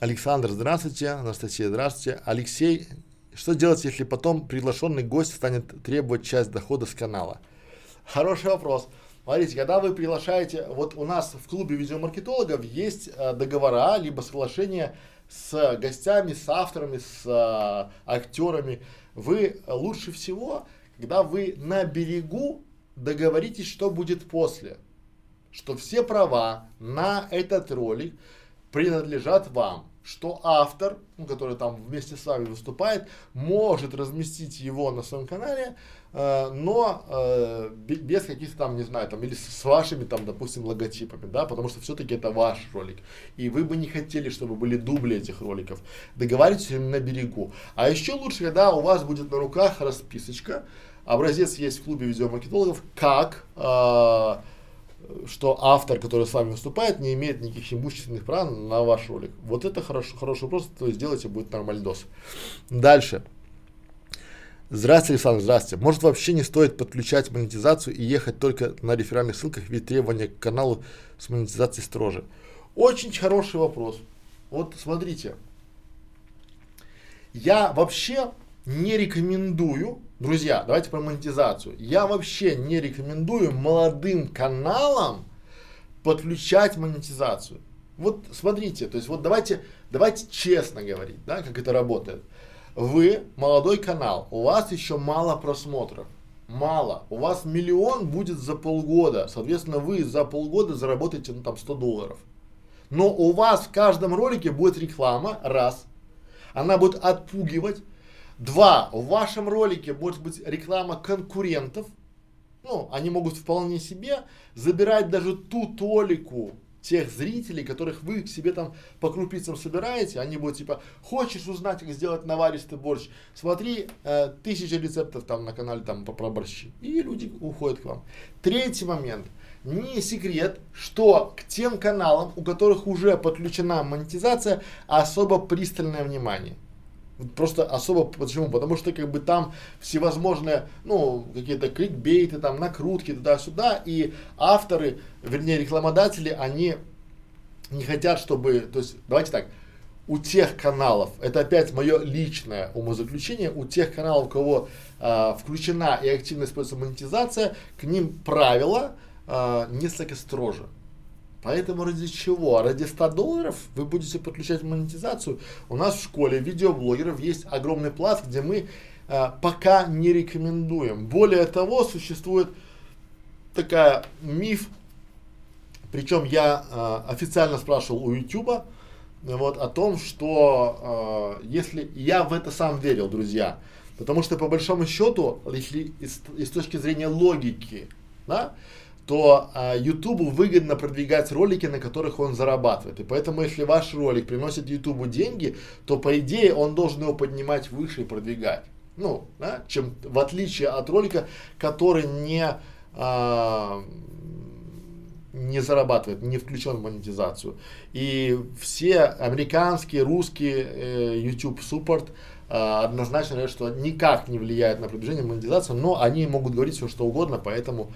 Александр, здравствуйте. Анастасия, здравствуйте. Алексей, что делать, если потом приглашенный гость станет требовать часть дохода с канала? Хороший вопрос. Смотрите, когда вы приглашаете, вот у нас в клубе видеомаркетологов есть э, договора, либо соглашения с гостями, с авторами, с а, актерами, вы лучше всего, когда вы на берегу договоритесь, что будет после. Что все права на этот ролик принадлежат вам. Что автор, ну, который там вместе с вами выступает, может разместить его на своем канале, но э, без каких-то там, не знаю, там, или с вашими там, допустим, логотипами, да, потому что все-таки это ваш ролик. И вы бы не хотели, чтобы были дубли этих роликов. Договаривайтесь на берегу. А еще лучше, когда у вас будет на руках расписочка, образец есть в клубе видеомаркетологов, как э, что автор, который с вами выступает, не имеет никаких имущественных прав на ваш ролик. Вот это хорошо, хороший вопрос, то есть сделайте, будет нормальдос. Дальше. Здравствуйте, Александр, здравствуйте. Может вообще не стоит подключать монетизацию и ехать только на реферальных ссылках, ведь требования к каналу с монетизацией строже? Очень хороший вопрос. Вот смотрите, я вообще не рекомендую, друзья, давайте про монетизацию. Я вообще не рекомендую молодым каналам подключать монетизацию. Вот смотрите, то есть вот давайте, давайте честно говорить, да, как это работает вы молодой канал, у вас еще мало просмотров, мало, у вас миллион будет за полгода, соответственно, вы за полгода заработаете, ну, там, 100 долларов. Но у вас в каждом ролике будет реклама, раз, она будет отпугивать, два, в вашем ролике может быть реклама конкурентов, ну, они могут вполне себе забирать даже ту толику тех зрителей, которых вы к себе там по крупицам собираете, они будут типа, хочешь узнать, как сделать наваристый борщ, смотри, э, тысяча рецептов там на канале там про борщи. И люди уходят к вам. Третий момент. Не секрет, что к тем каналам, у которых уже подключена монетизация, особо пристальное внимание. Просто особо почему? Потому что как бы там всевозможные, ну, какие-то кликбейты, там, накрутки туда-сюда, и авторы, вернее, рекламодатели, они не хотят, чтобы, то есть, давайте так, у тех каналов, это опять мое личное умозаключение, у тех каналов, у кого э, включена и активно используется монетизация, к ним правила э, несколько строже. Поэтому ради чего? Ради 100 долларов вы будете подключать монетизацию. У нас в школе видеоблогеров есть огромный пласт, где мы э, пока не рекомендуем. Более того, существует такая миф, причем я э, официально спрашивал у YouTube, вот, о том, что э, если я в это сам верил, друзья, потому что по большому счету, если из, из точки зрения логики, да, то а, выгодно продвигать ролики, на которых он зарабатывает. И поэтому, если ваш ролик приносит YouTube деньги, то по идее он должен его поднимать выше и продвигать. Ну, да, чем в отличие от ролика, который не, а, не зарабатывает, не включен в монетизацию. И все американские, русские э, YouTube support э, однозначно говорят, что никак не влияет на продвижение монетизации, но они могут говорить все что угодно, поэтому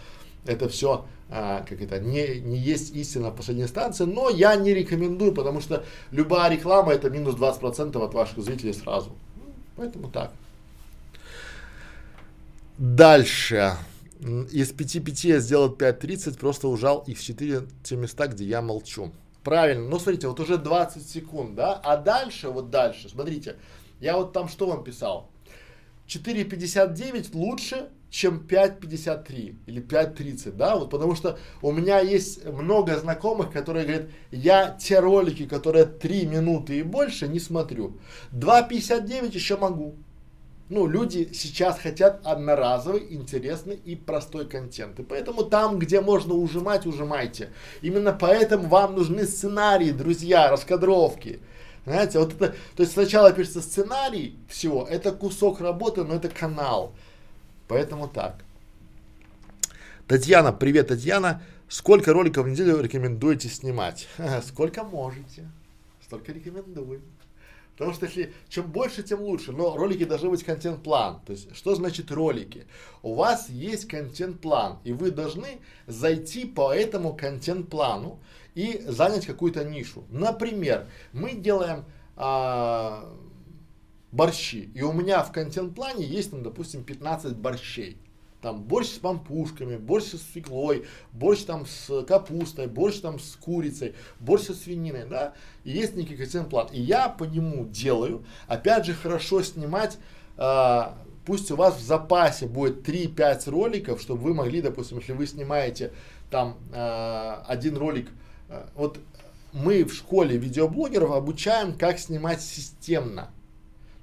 это все, а, как это, не, не есть истина в последней инстанции, но я не рекомендую, потому что любая реклама это минус 20% от ваших зрителей сразу. Поэтому так. Дальше. Из 5-5 я сделал 5.30, просто ужал их в 4 те места, где я молчу. Правильно, ну смотрите, вот уже 20 секунд, да, а дальше, вот дальше, смотрите, я вот там что вам писал? 4.59 лучше, чем 5.53 или 5.30, да, вот потому что у меня есть много знакомых, которые говорят, я те ролики, которые 3 минуты и больше, не смотрю. 2.59 еще могу. Ну, люди сейчас хотят одноразовый, интересный и простой контент. И поэтому там, где можно ужимать, ужимайте. Именно поэтому вам нужны сценарии, друзья, раскадровки. Знаете, вот это, то есть сначала пишется сценарий всего, это кусок работы, но это канал. Поэтому так. Татьяна, привет, Татьяна. Сколько роликов в неделю рекомендуете снимать? Сколько можете, столько рекомендую. Потому что если чем больше, тем лучше. Но ролики должны быть контент-план. То есть, что значит ролики? У вас есть контент-план, и вы должны зайти по этому контент-плану и занять какую-то нишу. Например, мы делаем а, борщи. И у меня в контент-плане есть, там, допустим, 15 борщей. Там борщ с пампушками, борщ с свеклой, борщ там с капустой, борщ там с курицей, борщ со свининой, да. И есть некий контент-план. И я по нему делаю. Опять же, хорошо снимать, э, пусть у вас в запасе будет 3-5 роликов, чтобы вы могли, допустим, если вы снимаете там э, один ролик, э, вот мы в школе видеоблогеров обучаем, как снимать системно.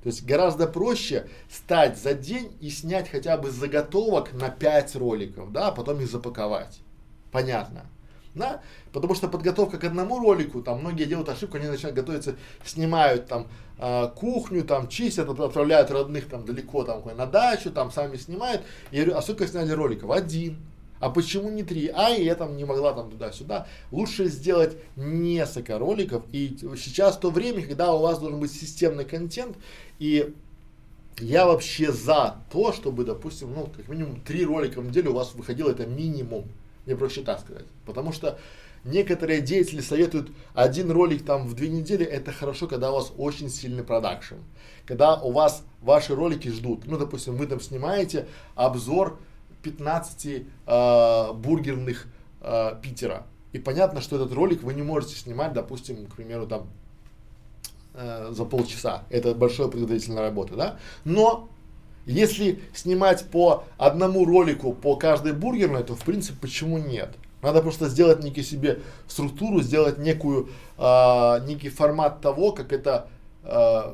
То есть гораздо проще стать за день и снять хотя бы заготовок на 5 роликов, да, а потом их запаковать. Понятно. Да? Потому что подготовка к одному ролику, там многие делают ошибку, они начинают готовиться, снимают там э, кухню, там чистят, отправляют родных там далеко там на дачу, там сами снимают. Я говорю, а сколько сняли роликов? Один. А почему не три? А, я там не могла там туда-сюда. Лучше сделать несколько роликов. И сейчас то время, когда у вас должен быть системный контент, и я вообще за то, чтобы, допустим, ну, как минимум три ролика в неделю у вас выходило, это минимум. Мне проще так сказать. Потому что некоторые деятели советуют один ролик там в две недели, это хорошо, когда у вас очень сильный продакшн. Когда у вас ваши ролики ждут. Ну, допустим, вы там снимаете обзор 15 э, бургерных э, Питера. И понятно, что этот ролик вы не можете снимать, допустим, к примеру, там э, за полчаса. Это большая подготовительная работа, да? Но если снимать по одному ролику по каждой бургерной, то в принципе почему нет? Надо просто сделать некий себе структуру, сделать некую, э, некий формат того, как это э,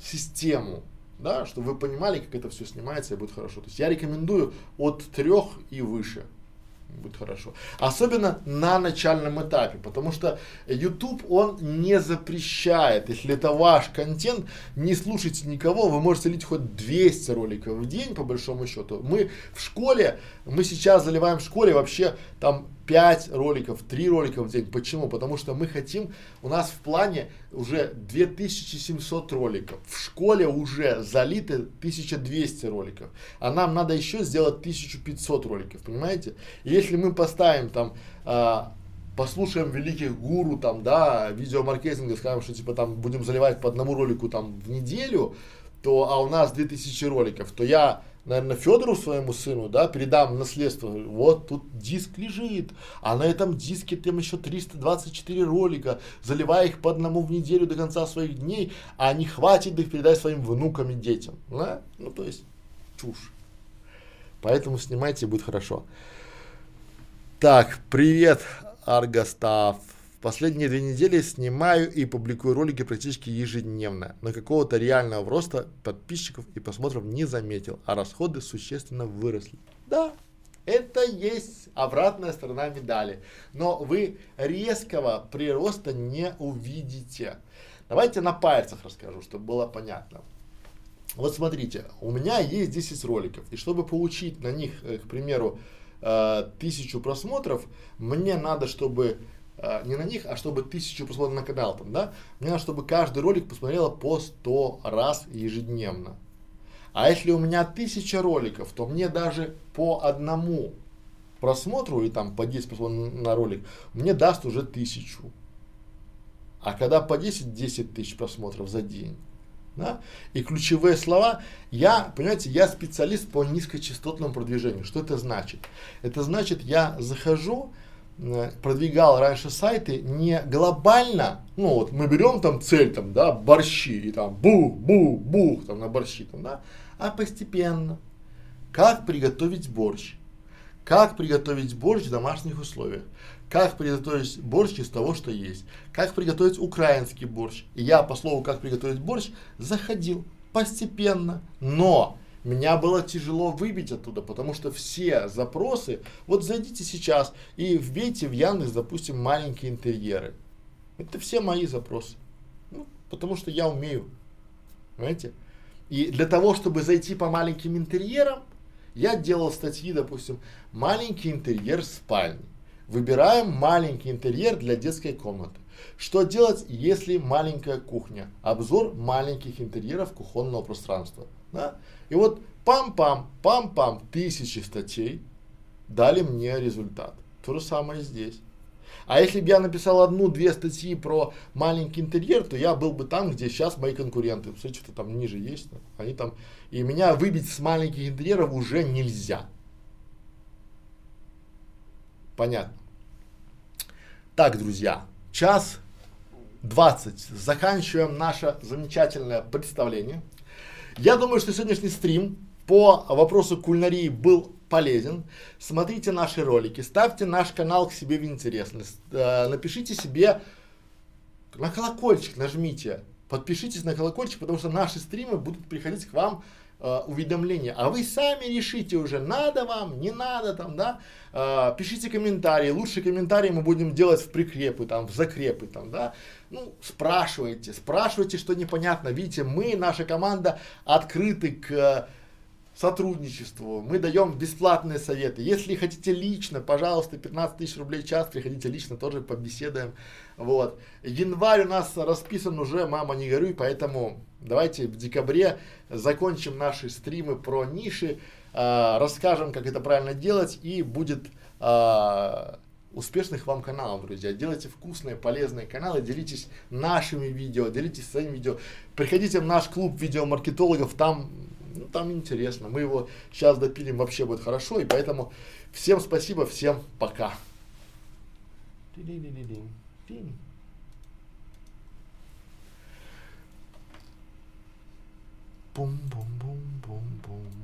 систему, да, чтобы вы понимали, как это все снимается и будет хорошо. То есть я рекомендую от трех и выше будет хорошо. Особенно на начальном этапе, потому что YouTube, он не запрещает, если это ваш контент, не слушайте никого, вы можете лить хоть 200 роликов в день, по большому счету. Мы в школе, мы сейчас заливаем в школе вообще там 5 роликов, 3 ролика в день. Почему? Потому что мы хотим, у нас в плане уже 2700 роликов. В школе уже залиты 1200 роликов. А нам надо еще сделать 1500 роликов, понимаете? И если мы поставим там а, послушаем великих гуру там, да, видеомаркетинга, скажем, что типа там будем заливать по одному ролику там в неделю, то, а у нас 2000 роликов, то я, наверное, Федору своему сыну, да, передам наследство, вот тут диск лежит, а на этом диске там еще 324 ролика, заливая их по одному в неделю до конца своих дней, а не хватит их передать своим внукам и детям, да? ну то есть чушь. Поэтому снимайте, будет хорошо. Так, привет, Аргостав. Последние две недели снимаю и публикую ролики практически ежедневно, но какого-то реального роста подписчиков и просмотров не заметил, а расходы существенно выросли. Да, это есть обратная сторона медали, но вы резкого прироста не увидите. Давайте на пальцах расскажу, чтобы было понятно. Вот смотрите, у меня есть 10 роликов, и чтобы получить на них, э, к примеру, э, тысячу просмотров, мне надо, чтобы не на них, а чтобы тысячу просмотров на канал там, да, мне надо, чтобы каждый ролик посмотрело по 100 раз ежедневно. А если у меня тысяча роликов, то мне даже по одному просмотру, или там по 10 просмотров на ролик, мне даст уже тысячу. А когда по 10-10 тысяч просмотров за день, да? И ключевые слова, я, понимаете, я специалист по низкочастотному продвижению. Что это значит? Это значит, я захожу, э, продвигал раньше сайты не глобально, ну вот мы берем там цель, там, да, борщи, и там бух, бух, бух, там на борщи, там, да, а постепенно. Как приготовить борщ? Как приготовить борщ в домашних условиях? как приготовить борщ из того, что есть, как приготовить украинский борщ. И я по слову «как приготовить борщ» заходил постепенно, но меня было тяжело выбить оттуда, потому что все запросы, вот зайдите сейчас и вбейте в Яндекс, допустим, маленькие интерьеры. Это все мои запросы. Ну, потому что я умею. Понимаете? И для того, чтобы зайти по маленьким интерьерам, я делал статьи, допустим, маленький интерьер спальни. Выбираем маленький интерьер для детской комнаты. Что делать, если маленькая кухня? Обзор маленьких интерьеров кухонного пространства. Да? И вот пам-пам, пам-пам, тысячи статей дали мне результат. То же самое здесь. А если бы я написал одну-две статьи про маленький интерьер, то я был бы там, где сейчас мои конкуренты. Смотрите, что там ниже есть. Они там. И меня выбить с маленьких интерьеров уже нельзя. Понятно. Так, друзья, час 20. Заканчиваем наше замечательное представление. Я думаю, что сегодняшний стрим по вопросу кулинарии был полезен. Смотрите наши ролики, ставьте наш канал к себе в интересность, э, напишите себе на колокольчик, нажмите, подпишитесь на колокольчик, потому что наши стримы будут приходить к вам э, уведомления, а вы сами решите уже, надо вам, не надо там, да, э, пишите комментарии, лучшие комментарии мы будем делать в прикрепы, там, в закрепы, там, да, ну, спрашивайте, спрашивайте, что непонятно, видите, мы, наша команда открыты к сотрудничеству, мы даем бесплатные советы. Если хотите лично, пожалуйста, 15 тысяч рублей в час, приходите лично, тоже побеседуем. Вот. Январь у нас расписан уже, мама, не горюй, поэтому давайте в декабре закончим наши стримы про ниши, э, расскажем, как это правильно делать, и будет э, успешных вам каналов, друзья. Делайте вкусные, полезные каналы, делитесь нашими видео, делитесь своими видео. Приходите в наш клуб видеомаркетологов, там ну, там интересно. Мы его сейчас допилим, вообще будет хорошо. И поэтому всем спасибо, всем пока. 15. Boom, boom, boom, boom, boom.